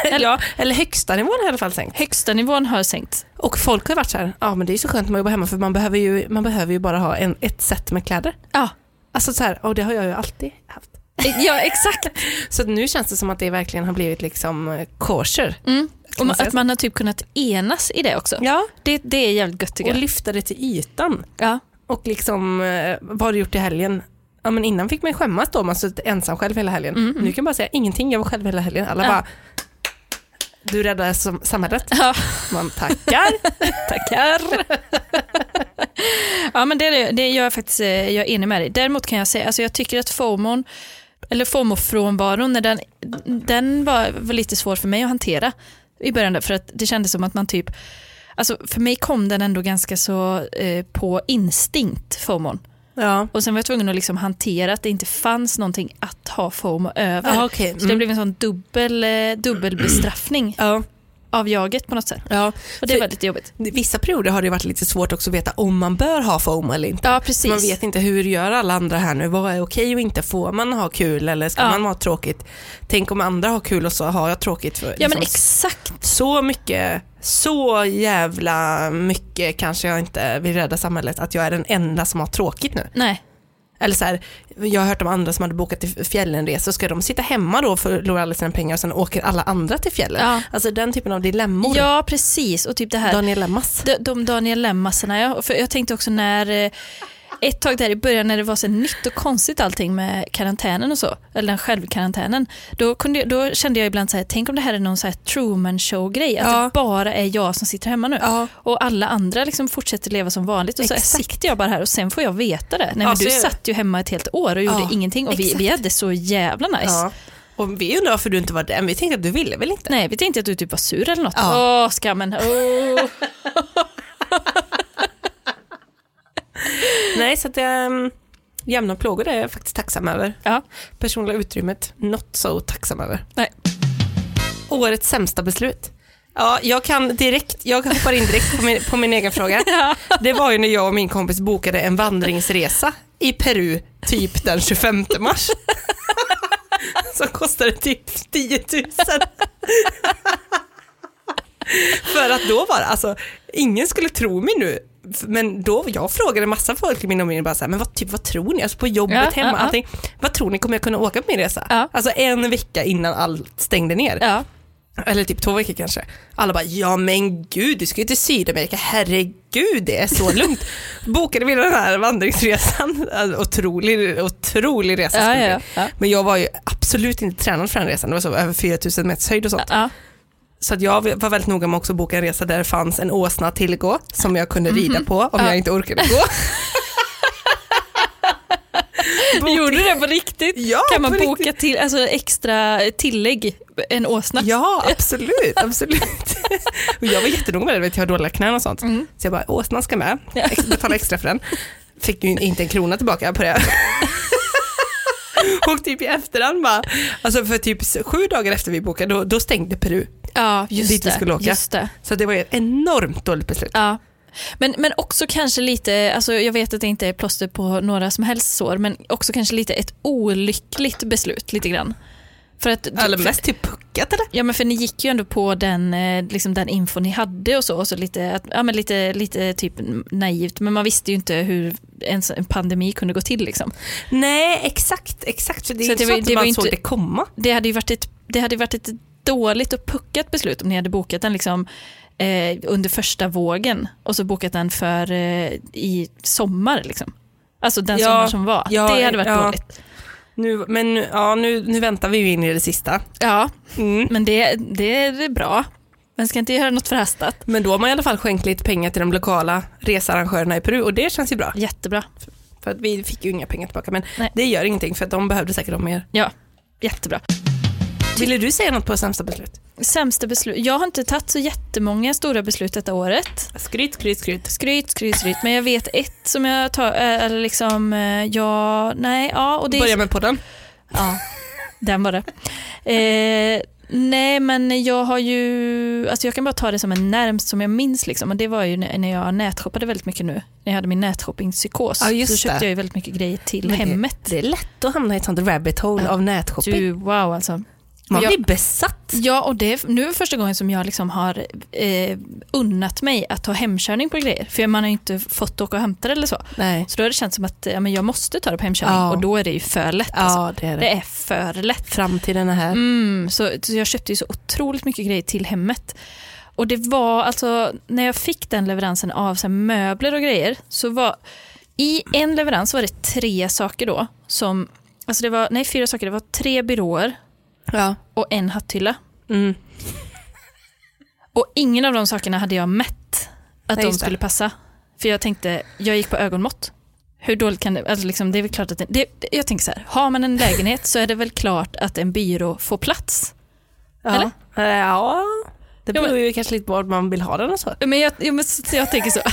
Eller, <laughs> ja, eller högsta nivån har i alla fall sänkt. Högsta nivån har sänkts. Och folk har varit så här, ja men det är så skönt när man jobbar hemma för man behöver ju, man behöver ju bara ha en, ett set med kläder. Ja, Alltså så här, och det har jag ju alltid haft. ja exakt. <laughs> Så nu känns det som att det verkligen har blivit liksom eh, kosher. Mm. Man Och säga att man har typ kunnat enas i det också. Ja, Det, det är jävligt gött tycker och jag. lyfta det till ytan. Ja. Och liksom, eh, vad har du gjort i helgen? Ja men innan fick man skämmas då man suttit ensam själv hela helgen. Mm, mm. Nu kan jag bara säga ingenting, jag var själv hela helgen. Alla Ja. bara, du räddade samhället. Ja. Man tackar. <laughs> Tackar. ja men det, det jag faktiskt, eh, jag är enig med dig. Däremot kan jag säga, alltså jag tycker att FOMOn, eller FOMO-frånvaron, den, den var, var lite svår för mig att hantera i början för att det kändes som att man typ, alltså för mig kom den ändå ganska så eh, på instinkt, FOMOn. ja. Och sen var jag tvungen att liksom hantera att det inte fanns någonting att ha FOMO över. Ja, okej. Så det Mm. blev en sån dubbel, eh, dubbel bestraffning. Ja. Av jaget på något sätt. Ja, Och det är väldigt jobbigt. Vissa perioder har det varit lite svårt också att veta om man bör ha FOMO eller inte. Ja, precis. Man vet inte hur gör alla andra här nu, vad är okej och inte, får man ha kul eller ska Ja. man ha tråkigt? Tänk om andra har kul och så har jag tråkigt. För, Ja men liksom, exakt. så mycket, så jävla mycket kanske jag inte vill rädda samhället att jag är den enda som har tråkigt nu. Nej. Eller så här, jag har hört om andra som hade bokat till fjällenresor, ska de sitta hemma då att förlora alla sina pengar och sen åker alla andra till fjällen? Ja. Alltså den typen av dilemmor. Ja precis och typ det här. Daniel Lemmas. De, de Daniel Lemmasarna, ja. För jag tänkte också när eh, ett tag där i början när det var så nytt och konstigt allting med karantänen och så, eller den självkarantänen, då, kunde, då kände jag ibland så här, tänk om det här är någon så här Truman show-grej, att Ja. det bara är jag som sitter hemma nu. Ja. Och alla andra liksom fortsätter leva som vanligt och så Exakt. sitter jag bara här och sen får jag veta det. Nej, men du satt ju hemma ett helt år och gjorde ingenting och vi, vi hade så jävla nice. Och vi undrar varför du inte var där, men vi tänkte att du ville väl inte? Nej, vi tänkte att du typ var sur eller något. Ja. Åh, skammen. Åh. <laughs> <laughs> Nej, så att um, jämna plågor är jag faktiskt tacksam över. Ja. Personliga utrymmet, not so tacksam över. Nej. Årets sämsta beslut. Ja, jag kan direkt, jag hoppar in direkt på min, på min egen fråga. <laughs> Ja. Det var ju när jag och min kompis bokade en vandringsresa i Peru typ den 25 mars. <laughs> Som kostade typ 10 000. För att då var det, alltså, ingen skulle tro mig nu. Men då, jag frågade massa folk i min omgivning, bara så här, men vad, typ, vad tror ni? Alltså på jobbet, Ja, hemma, ja, ja. allting. Vad tror ni, kommer jag kunna åka på min resa? Ja. Alltså en vecka innan allt stängde ner. Eller typ två veckor kanske. Alla bara, ja men gud, du ska ju till Sydamerika, herregud, det är så <laughs> lugnt. Bokade vi den här vandringsresan, Alltså, otrolig, otrolig resa. Men jag var ju absolut inte tränad för den resan, det var så över 4000 meters höjd och sånt. Så att jag var väldigt noga med också att boka en resa där det fanns en åsna att tillgå som jag kunde rida på om Ja. jag inte orkade gå. <laughs> Bok- Gjorde du det på riktigt? Ja, kan man boka till, alltså extra tillägg, en åsna? Ja, absolut. absolut. <laughs> och jag var jättenoga med det, vet, jag har dåliga knän och sånt. Mm. Så jag bara, åsnan ska med. Ex- betala extra för den. Fick ju inte en krona tillbaka på det. <laughs> och typ i efterhand bara, alltså för typ sju dagar efter vi bokade, då, då stängde Peru. Ja, just Dit vi det. skulle åka. Just det. Så det var ju ett enormt dåligt beslut. Ja. Men, men också kanske lite, alltså jag vet att det inte är plåster på några som helst sår, men också kanske lite ett olyckligt beslut lite grann. För att, Eller mest typ puckat eller? Ja men för ni gick ju ändå på den, eh, liksom den info ni hade och så, och så lite, att, ja, men lite, lite typ naivt, men man visste ju inte hur en, en pandemi kunde gå till. Liksom. Nej, exakt, exakt. För det är Så inte det så var- att det man inte- såg det komma. Det hade ju varit ett, det hade ju varit ett dåligt och puckat beslut om ni hade bokat den liksom, eh, under första vågen och så bokat den för eh, i sommar. Liksom. Alltså den Ja, sommar som var. ja, det hade varit ja. dåligt. Nu, men ja, nu, nu väntar vi ju in i det sista. Ja, Mm. men det, det är bra. Man ska inte göra något förhastat. Men då har man i alla fall skänkt lite pengar till de lokala researrangörerna i Peru och det känns ju bra. Jättebra. För att vi fick ju inga pengar tillbaka men Nej. det gör ingenting för att de behövde säkert de mer. Ja, jättebra. Ville du säga något på sämsta beslut? Sämsta beslut. Jag har inte tagit så jättemånga stora beslut detta året. Skryt, skryt, skryt. Skryt, skryt, skryt. Men jag vet ett som jag tar, eh, eller liksom, eh, ja, nej, ja. Och det Börja med podden. Ja, den var det. Eh, nej, men jag har ju, alltså jag kan bara ta det som en närmst som jag minns liksom. Och det var ju när jag nätshoppade väldigt mycket nu. När jag hade min nätshoppingpsykos. Ja, just så köpte det. jag ju väldigt mycket grejer till Men det- hemmet. Det är lätt att hamna i ett sånt rabbit hole Ja. av nätshopping. Du, wow alltså. Man jag- blir besatt. Ja, och det är nu första gången som jag liksom har eh, unnat mig att ta hemkörning på grejer. För man har ju inte fått åka och hämta det eller så. Nej. Så då har det känts som att ja, men jag måste ta det på hemkörning. Ja. Och då är det ju för lätt. Alltså. Ja, det är det. Det är för lätt. Framtiden är här. Mm, så, så jag köpte ju så otroligt mycket grejer till hemmet. Och det var alltså, när jag fick den leveransen av så här, möbler och grejer, så var i en leverans var det tre saker då, som, alltså det var, nej fyra saker, det var tre byråer Ja. och en hatthylla. Mm. Och ingen av de sakerna hade jag mätt att Nej, de just det. skulle passa. För jag tänkte, jag gick på ögonmått. Hur dåligt kan det, alltså liksom, det är väl klart att det, det, jag tänker så här, har man en lägenhet så är det väl klart att en byrå får plats. Ja. Eller? Ja. Det Ja, men- beror ju kanske lite på vart man vill ha den och så. Men jag, jag, men så- jag tänker så. <laughs>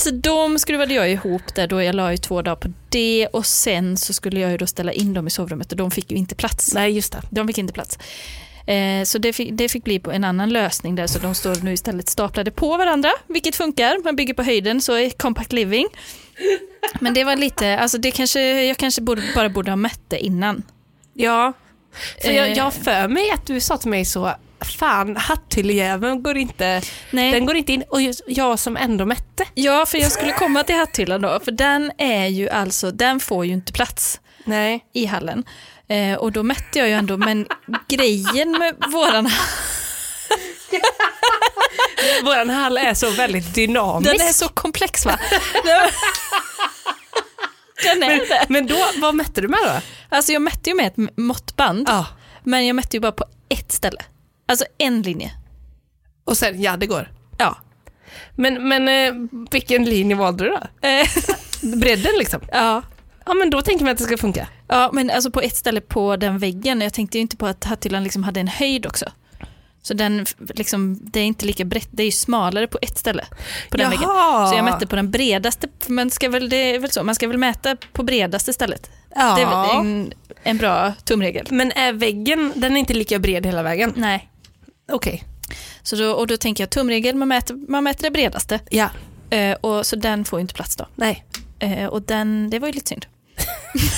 så de skruvade jag ihop där då jag la ju två dagar på det och sen så skulle jag ju då ställa in dem i sovrummet och de fick ju inte plats. Nej, just det. De fick inte plats. Eh, så det fick, det fick bli en annan lösning där, så de står nu istället staplade på varandra, vilket funkar. Man bygger på höjden, så är compact living. Men det var lite, alltså det kanske, jag kanske borde, bara borde ha mätt det innan. Ja, för jag, Eh. jag har för mig att du sa till mig så, fan hatthylljäveln går inte, Nej. den går inte in och jag som ändå mätte. Ja, för jag skulle komma till hatthyllan då, för den är ju alltså, den får ju inte plats Nej. i hallen. Eh, och då mätte jag ju ändå, men grejen med våran <laughs> Våran hall är så väldigt dynamisk. Den är så komplex va? Den är det. Men då, vad mätte du med då? Alltså jag mätte ju med ett måttband, Ja. men jag mätte ju bara på ett ställe. Alltså en linje. Och sen, ja det går. Ja. Men, men eh, vilken linje valde du då? Eh, <laughs> Bredden liksom? ja. Ja men då tänker man att det ska funka. ja, men alltså på ett ställe på den väggen. Jag tänkte ju inte på att hatthyllan liksom hade en höjd också. Så den, liksom, det är inte lika brett, det är ju smalare på ett ställe på den väggen. Så jag mätte på den bredaste, man ska väl, det är väl så, man ska väl mäta på bredaste stället. Ja. Det är väl en, en bra tumregel. Men är väggen, den är inte lika bred hela vägen? Nej. Okej. Så då, och då tänker jag tumregel, man mäter, man mäter det bredaste. Ja. Eh, och, så den får ju inte plats då. Nej. Eh, och den, det var ju lite synd.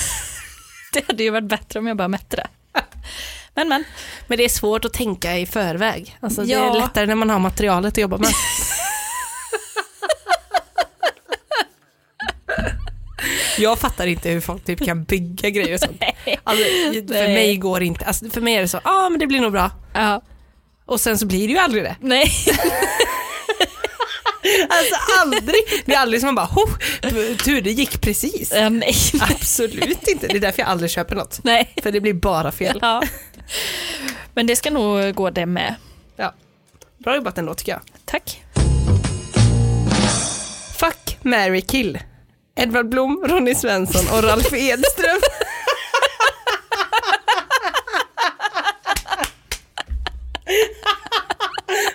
<laughs> det hade ju varit bättre om jag bara mätte det. Men men, Men det är svårt att tänka i förväg. Alltså, Det Ja. är lättare när man har materialet att jobba med. <laughs> Jag fattar inte hur folk typ kan bygga grejer och sånt. <laughs> Alltså, för mig går det inte. Alltså, för mig är det så, ja ah, men det blir nog bra. ja, Och sen så blir det ju aldrig det. nej. <laughs> Alltså aldrig. Det är aldrig som man bara, oh, tur det gick precis. Ja, <laughs> nej. Absolut inte. Det är därför jag aldrig köper något. nej. För det blir bara fel. Ja. Men det ska nog gå det med. Ja. Bra jobbat ändå tycker jag. Tack. Fuck, Mary kill. Edvard Blom, Ronny Svensson och Ralf Edström. <laughs>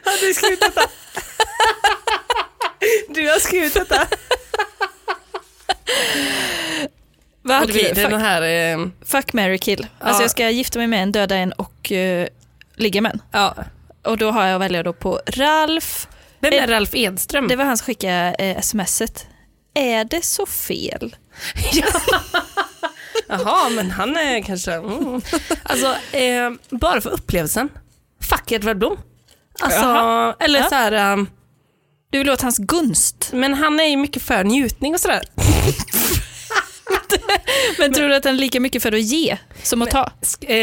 Har du skrivit detta? Du har skrivit detta? Okej, vi? det är den här... Eh, fuck, marry, kill. Alltså Ja. jag ska gifta mig med en, döda en och uh, ligga med en. ja. Och då har jag att välja då på Ralf. Vem är Ralf Edström? Det var han som skickade eh, smset. Är det så fel? <laughs> Jaha, men han är kanske... Mm. Alltså, eh, bara för upplevelsen. Fuck Edvard Blom. Alltså, Jaha. eller Ja. så här... Um, Du vill åt hans gunst. men han är ju mycket för njutning och sådär. <laughs> Men tror du att han är lika mycket för att ge som att ta? Eh,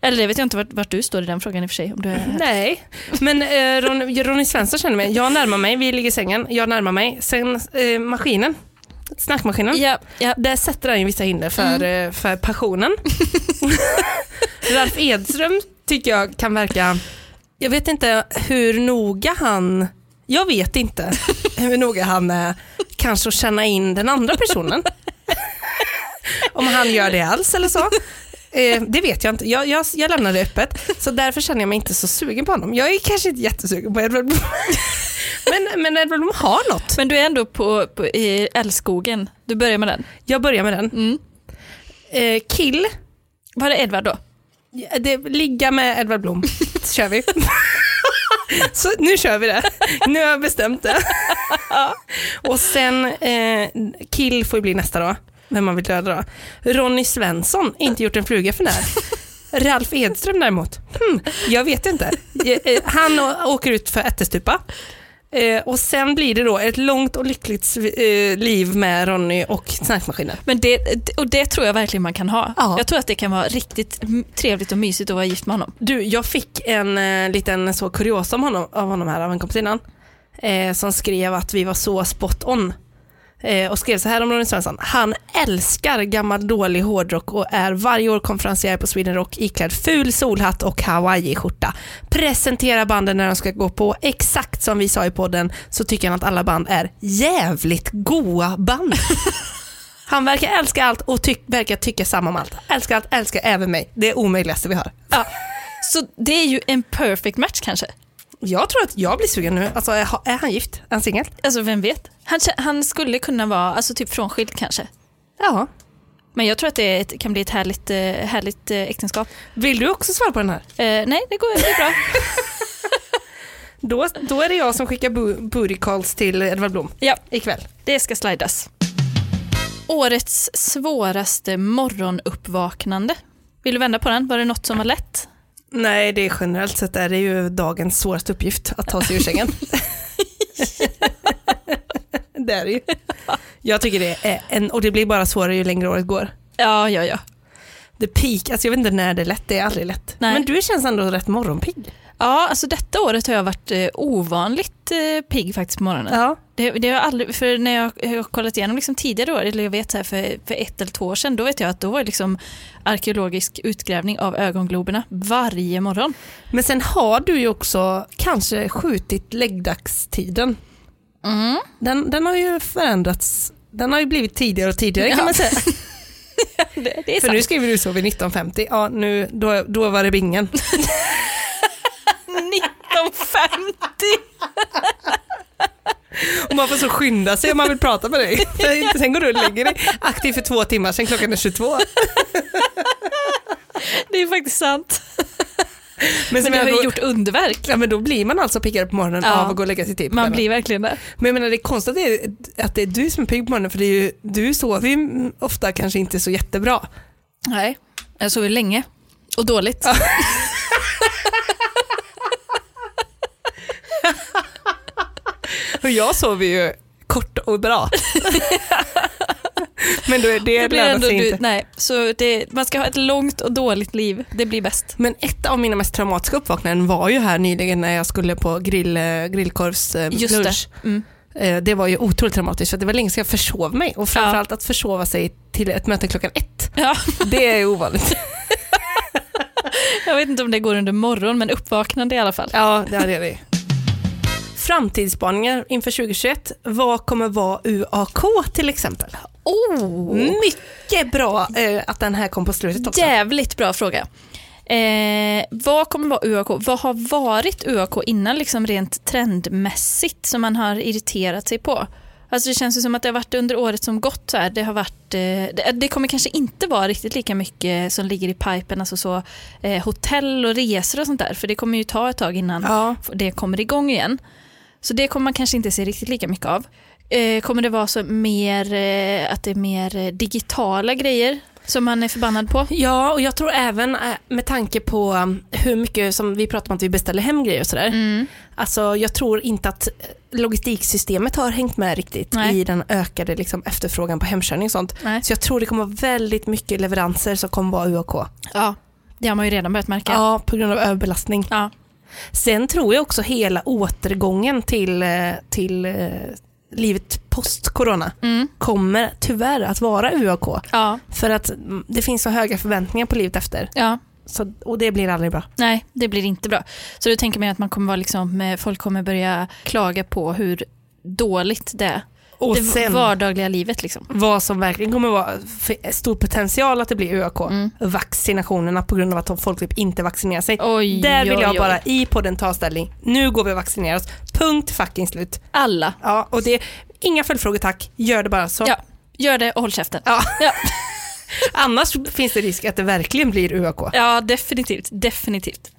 Eller det vet jag inte vart, vart du står i den frågan i och för sig. Om du är... nej, men eh, Ron, Ronny Svensson känner mig. Jag närmar mig, vi ligger i sängen, jag närmar mig. Sen eh, maskinen, snackmaskinen. Ja, ja. Där sätter han ju vissa hinder för, eh, för passionen. <laughs> Ralf Edström tycker jag kan verka, jag vet inte hur noga han, jag vet inte hur noga han är kanske att känna in den andra personen. <laughs> Om han gör det alls eller så. Eh, det vet jag inte, jag, jag, jag lämnar det öppet. Så därför känner jag mig inte så sugen på honom. Jag är kanske inte jättesugen på Edvard Blom. <laughs> men, men Edvard Blom har något. Men du är ändå på, på, i Älskogen. Du börjar med den. Jag börjar med den. Mm. Eh, kill, Var det Edvard då? Det, ligga med Edvard Blom, <laughs> kör vi. <laughs> så nu kör vi det. Nu har jag bestämt det. <laughs> Och sen, eh, kill får ju bli nästa då, vem man vill döda då. Ronny Svensson, inte gjort en fluga för när. Ralf Edström däremot, hmm, jag vet inte. Eh, eh, Han åker ut för ättestupa. Eh, och sen blir det då ett långt och lyckligt eh, liv med Ronny och snackmaskinen. Men det, och det tror jag verkligen man kan ha. Ja. Jag tror att det kan vara riktigt trevligt och mysigt att vara gift med honom. Du, jag fick en eh, liten så kuriosa om honom, av honom här av en kompis innan. Eh, som skrev att vi var så spot on. Eh, och skrev så här om Ronny Svensson. Han älskar gammal dålig hårdrock och är varje år konferencier på Sweden Rock iklädd ful solhatt och hawaii-skjorta. Presenterar banden när de ska gå på. Exakt som vi sa i podden så tycker han att alla band är jävligt goa band. <laughs> Han verkar älska allt och tyck, verkar tycka samma om allt. Älskar allt, älskar även mig. Det är omöjligaste vi har. Ja. Så det är ju en perfect match kanske. Jag tror att jag blir sugen nu. Alltså, är, han gift? Är han singel? Alltså vem vet? Han, han skulle kunna vara alltså, typ frånskild kanske. Ja. Men jag tror att det ett, kan bli ett härligt, eh, härligt eh, äktenskap. Vill du också svara på den här? Eh, nej, det går det är bra. <laughs> Då, då är det jag som skickar booty calls till Edvard Blom Ja, ikväll. det ska slidas. Årets svåraste morgonuppvaknande. Vill du vända på den? Var det något som var lätt? Nej, det är generellt sett är det ju dagens svåraste uppgift att ta sig ur sängen. <laughs> det är det ju. Jag tycker det är en, och det blir bara svårare ju längre året går. Ja, ja, ja. The peak, alltså jag vet inte när det är lätt, det är aldrig lätt. Nej. Men du känns ändå rätt morgonpigg. Ja, alltså detta året har jag varit eh, ovanligt eh, pigg faktiskt på morgonen. Ja. Det, det har aldrig, för när jag, har kollat igenom liksom tidigare år, eller jag vet här för, för ett eller två år sedan, då vet jag att då var det liksom arkeologisk utgrävning av ögongloberna varje morgon. Men sen har du ju också kanske skjutit läggdagstiden. Mm. Den, den har ju förändrats, den har ju blivit tidigare och tidigare kan Ja. man säga. <laughs> Det, det För sant. nu skriver du så vid 1950, ja nu, då, då var det bingen. <laughs> 1950! <laughs> Och man får så skynda sig om man vill prata med dig. <laughs> Sen går du och lägger dig aktiv för två timmar, sen klockan är 22. Det är faktiskt sant. Men som det har ju gjort underverk. Ja men då blir man alltså piggare på morgonen Ja. av att gå och lägga sig tid på Man blir verkligen det. Men jag menar det är konstigt att det är, att det är du som är pigg på morgonen för det är ju, du sover ju ofta kanske inte så jättebra. Nej, jag sov ju länge. Och dåligt. <laughs> Och jag sover ju kort och bra. <laughs> men då är det, Det blir ändå sig du, inte. nej, så det, man ska ha ett långt och dåligt liv. Det blir bäst. Men ett av mina mest traumatiska uppvaknanden var ju här nyligen när jag skulle på grill, eh, grillkorvs eh, Just lunch. det. Mm. Eh, Det var ju otroligt traumatiskt för det var länge sedan jag försov mig och framförallt att försova sig till ett möte klockan ett. Ja, Det är ovanligt. <laughs> jag vet inte om det går under morgon, men uppvaknande i alla fall. ja, det är det. Framtidsspaningar inför 2021. Vad kommer vara UAK till exempel? Oh, Mycket bra eh, att den här kom på slutet också. jävligt bra fråga. Eh, vad kommer vara UAK? Vad har varit UAK innan liksom rent trendmässigt som man har irriterat sig på? Alltså det känns ju som att det har varit under året som gått så här. Det har varit, eh, det, det kommer kanske inte vara riktigt lika mycket som ligger i pipen, alltså så eh, hotell och resor och sånt där. För det kommer ju ta ett tag innan Ja, det kommer igång igen. Så det kommer man kanske inte se riktigt lika mycket av. Eh, kommer det vara så mer, eh, att det är mer eh, digitala grejer som man är förbannad på? ja, och jag tror även med tanke på um, hur mycket som vi pratar om att vi beställer hem grejer och sådär. Mm. Alltså jag tror inte att logistiksystemet har hängt med riktigt Nej. i den ökade liksom, efterfrågan på hemkörning och sånt. Nej. Så jag tror det kommer vara väldigt mycket leveranser som kommer vara UAK. Ja, det har man ju redan börjat märka. Ja, på grund av överbelastning. Ja. Sen tror jag också hela återgången till, eh, till eh, livet post-corona Mm. kommer tyvärr att vara UAK. Ja. För att mm, det finns så höga förväntningar på livet efter. ja, Så, och det blir aldrig bra. nej det blir inte bra. Så du tänker mig att man kommer vara liksom, eh, folk kommer börja klaga på hur dåligt det är. Och det sen vardagliga livet liksom. vad som verkligen kommer vara stor potential att det blir UAK. Mm. Vaccinationerna på grund av att folk typ inte vaccinerar sig. Oj, Där vill oj, jag oj. bara i podden ta ställning. Nu går vi och vaccinerar oss. Punkt fucking slut. Alla. Ja, och det, inga följdfrågor tack. Gör det bara så. Ja, gör det och håll käften. Ja. Ja. <laughs> Annars finns det risk att det verkligen blir UAK. Ja, definitivt. definitivt.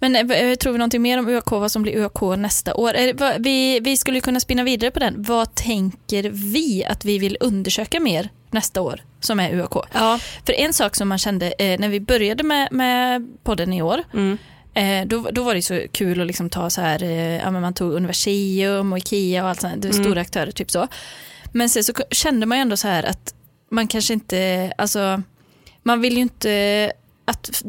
Men eh, tror vi någonting mer om UAK, vad som blir UAK nästa år? Eh, Vi, vi skulle kunna spinna vidare på den. Vad tänker vi att vi vill undersöka mer nästa år som är UAK? Ja. För en sak som man kände eh, när vi började med, med podden i år, Mm. eh, då, då var det så kul att liksom ta så här, eh, ja, man tog Universium och Ikea och allt sånt, Mm. stora aktörer typ så. Men sen så kände man ju ändå så här att man kanske inte, alltså man vill ju inte att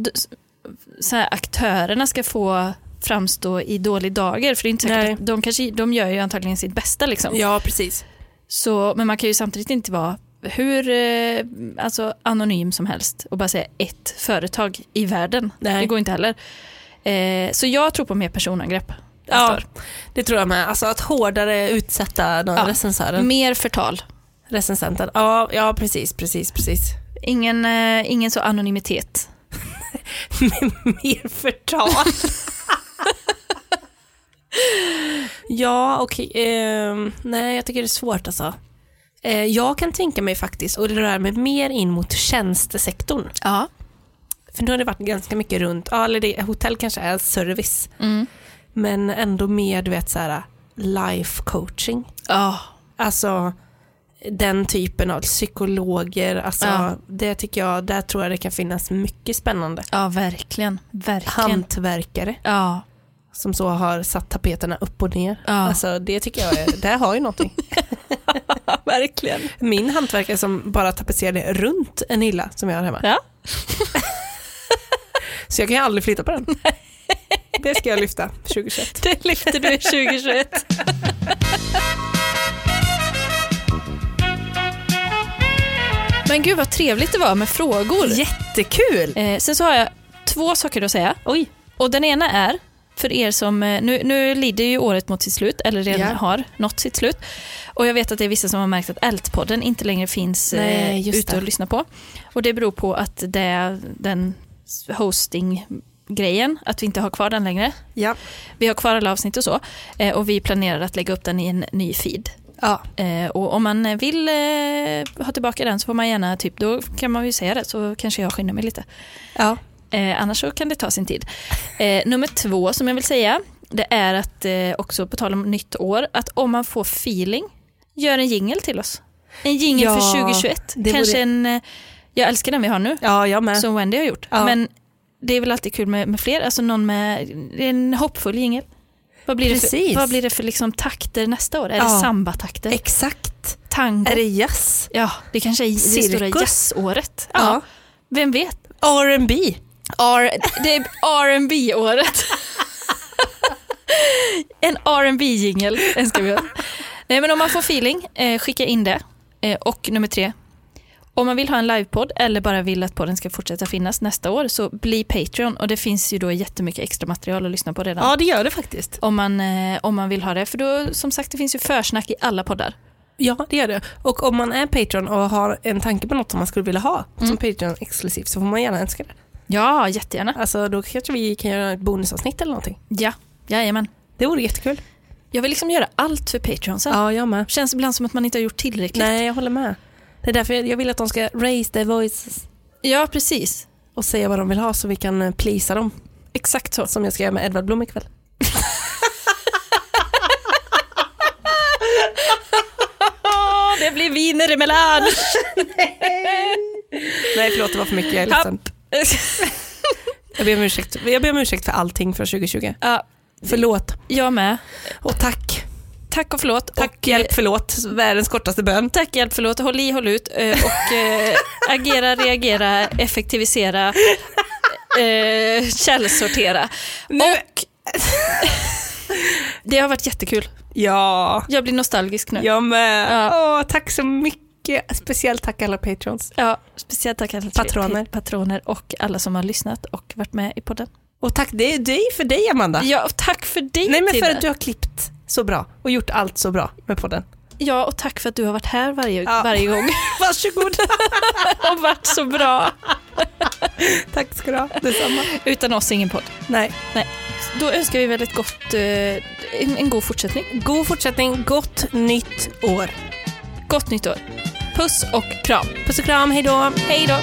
så här, aktörerna ska få framstå i dålig dager, för det är inte säkert att de, kanske, de gör ju antagligen sitt bästa liksom. ja, precis. Så, men man kan ju samtidigt inte vara hur eh, alltså, anonym som helst och bara säga ett företag i världen. Nej. Det går inte heller. Eh, så jag tror på mer personangrepp. Ja, år. det tror jag med. Alltså att hårdare utsätta Ja. recensören. Mer förtal. Recensenten. Ja, ja, precis, precis, precis. Ingen, eh, ingen så anonymitet. <laughs> Mer förtal. ja, okej. ehm, nej, jag tycker det är svårt alltså. Eh, jag kan tänka mig faktiskt att röra mig mer in mot tjänstesektorn. Ja. För nu har det varit ganska mycket runt, ja, eller det, hotell kanske är service, Mm. men ändå mer du vet så här life coaching. Ja. Alltså den typen av psykologer, alltså Ja. det tycker jag, där tror jag det kan finnas mycket spännande. ja, verkligen. Verkligen. Hantverkare Ja. som så har satt tapeterna upp och ner. Ja. Alltså det tycker jag, är, det har ju någonting. <laughs> <laughs> verkligen. Min hantverkare som bara tapetserade runt en hylla som jag har hemma. Ja. <laughs> Så jag kan ju aldrig flytta på den. Det ska jag lyfta 2021. Det lyfter du 2021. Men gud vad trevligt det var med frågor. Jättekul! Eh, sen så har jag två saker att säga. Oj. Och den ena är, för er som, eh, nu, nu lider ju året mot sitt slut, eller redan Ja. har nått sitt slut. Och jag vet att det är vissa som har märkt att Ältpodden inte längre finns Nej, eh, ute att lyssna på. Och det beror på att det är den hosting-grejen, att vi inte har kvar den längre. Ja. Vi har kvar alla avsnitt och så. Eh, och vi planerar att lägga upp den i en ny feed. Ja. Eh, och om man vill eh, ha tillbaka den så får man gärna, typ, då kan man ju säga det så kanske jag skyndar mig lite. ja. Eh, annars så kan det ta sin tid. Eh, nummer två som jag vill säga, det är att eh, också på tal om nytt år, att om man får feeling, gör en jingel till oss. En jingel Ja, för 2021. det Kanske vore- en, eh, jag älskar den vi har nu, Ja, jag med. som Wendy har gjort. Ja. Men det är väl alltid kul med, med fler, alltså någon med en hoppfull jingel. Vad blir, det Precis. för, vad blir det för liksom takter nästa år? Är det Ja. samba-takter? Exakt. Tango? Är det jazz? Ja, det kanske är det stora Cirkus? jazzåret. Ja. Vem vet? R&B. R, det är rb året <laughs> En rb jingel önskar vi oss. Nej, men om man får feeling, eh, skicka in det. Eh, och nummer tre, om man vill ha en livepodd eller bara vill att podden ska fortsätta finnas nästa år så bli Patreon och det finns ju då jättemycket extra material att lyssna på redan. Ja, det gör det faktiskt. Om, man, eh, om man vill ha det, för då som sagt det finns ju försnack i alla poddar. Ja, det gör det. Och om man är Patreon och har en tanke på något som man skulle vilja ha Mm. som Patreon exklusivt så får man gärna önska det. Ja, jättegärna. Alltså då kanske vi kan göra ett bonusavsnitt eller någonting. Ja, jajamän. Det vore jättekul. Jag vill liksom göra allt för Patreon sen. Ja, jag med. Känns ibland som att man inte har gjort tillräckligt. Nej, jag håller med. Det är därför jag vill att de ska raise their voices Ja, precis. och säga vad de vill ha så vi kan eh, pleasa dem. Exakt så. Som jag ska göra med Edvard Blom ikväll. <laughs> Det blir viner emellan. <laughs> Nej, förlåt det var för mycket. Jag är ledsen. Jag ber om ursäkt. Jag ber om ursäkt för allting för 2020. ja, Förlåt. jag med. Och tack. Tack och förlåt. Tack, och, hjälp, förlåt. Världens kortaste bön. Tack, hjälp, förlåt. Håll i, håll ut. eh, Och eh, agera, reagera, effektivisera, eh, källsortera. Och det har varit jättekul. Ja, Jag blir nostalgisk nu. jag med. Ja. Åh, tack så mycket. Speciellt tack alla patrons. Ja, speciellt tack alla Patroner. patroner och alla som har lyssnat och varit med i podden. Och tack det är dig för dig Amanda. Ja, och tack för dig Nej men för att du har klippt så bra och gjort allt så bra med podden. Ja, och tack för att du har varit här varje, Ja. varje gång <laughs> Varsågod. <laughs> och varit så bra. <laughs> tack ska du ha. Detsamma. Utan oss ingen podd. Nej. Då önskar vi väl ett gott, eh, en, en god fortsättning. God fortsättning, gott nytt år. Gott nytt år. Puss och kram. Puss och kram, hej då. Hej då.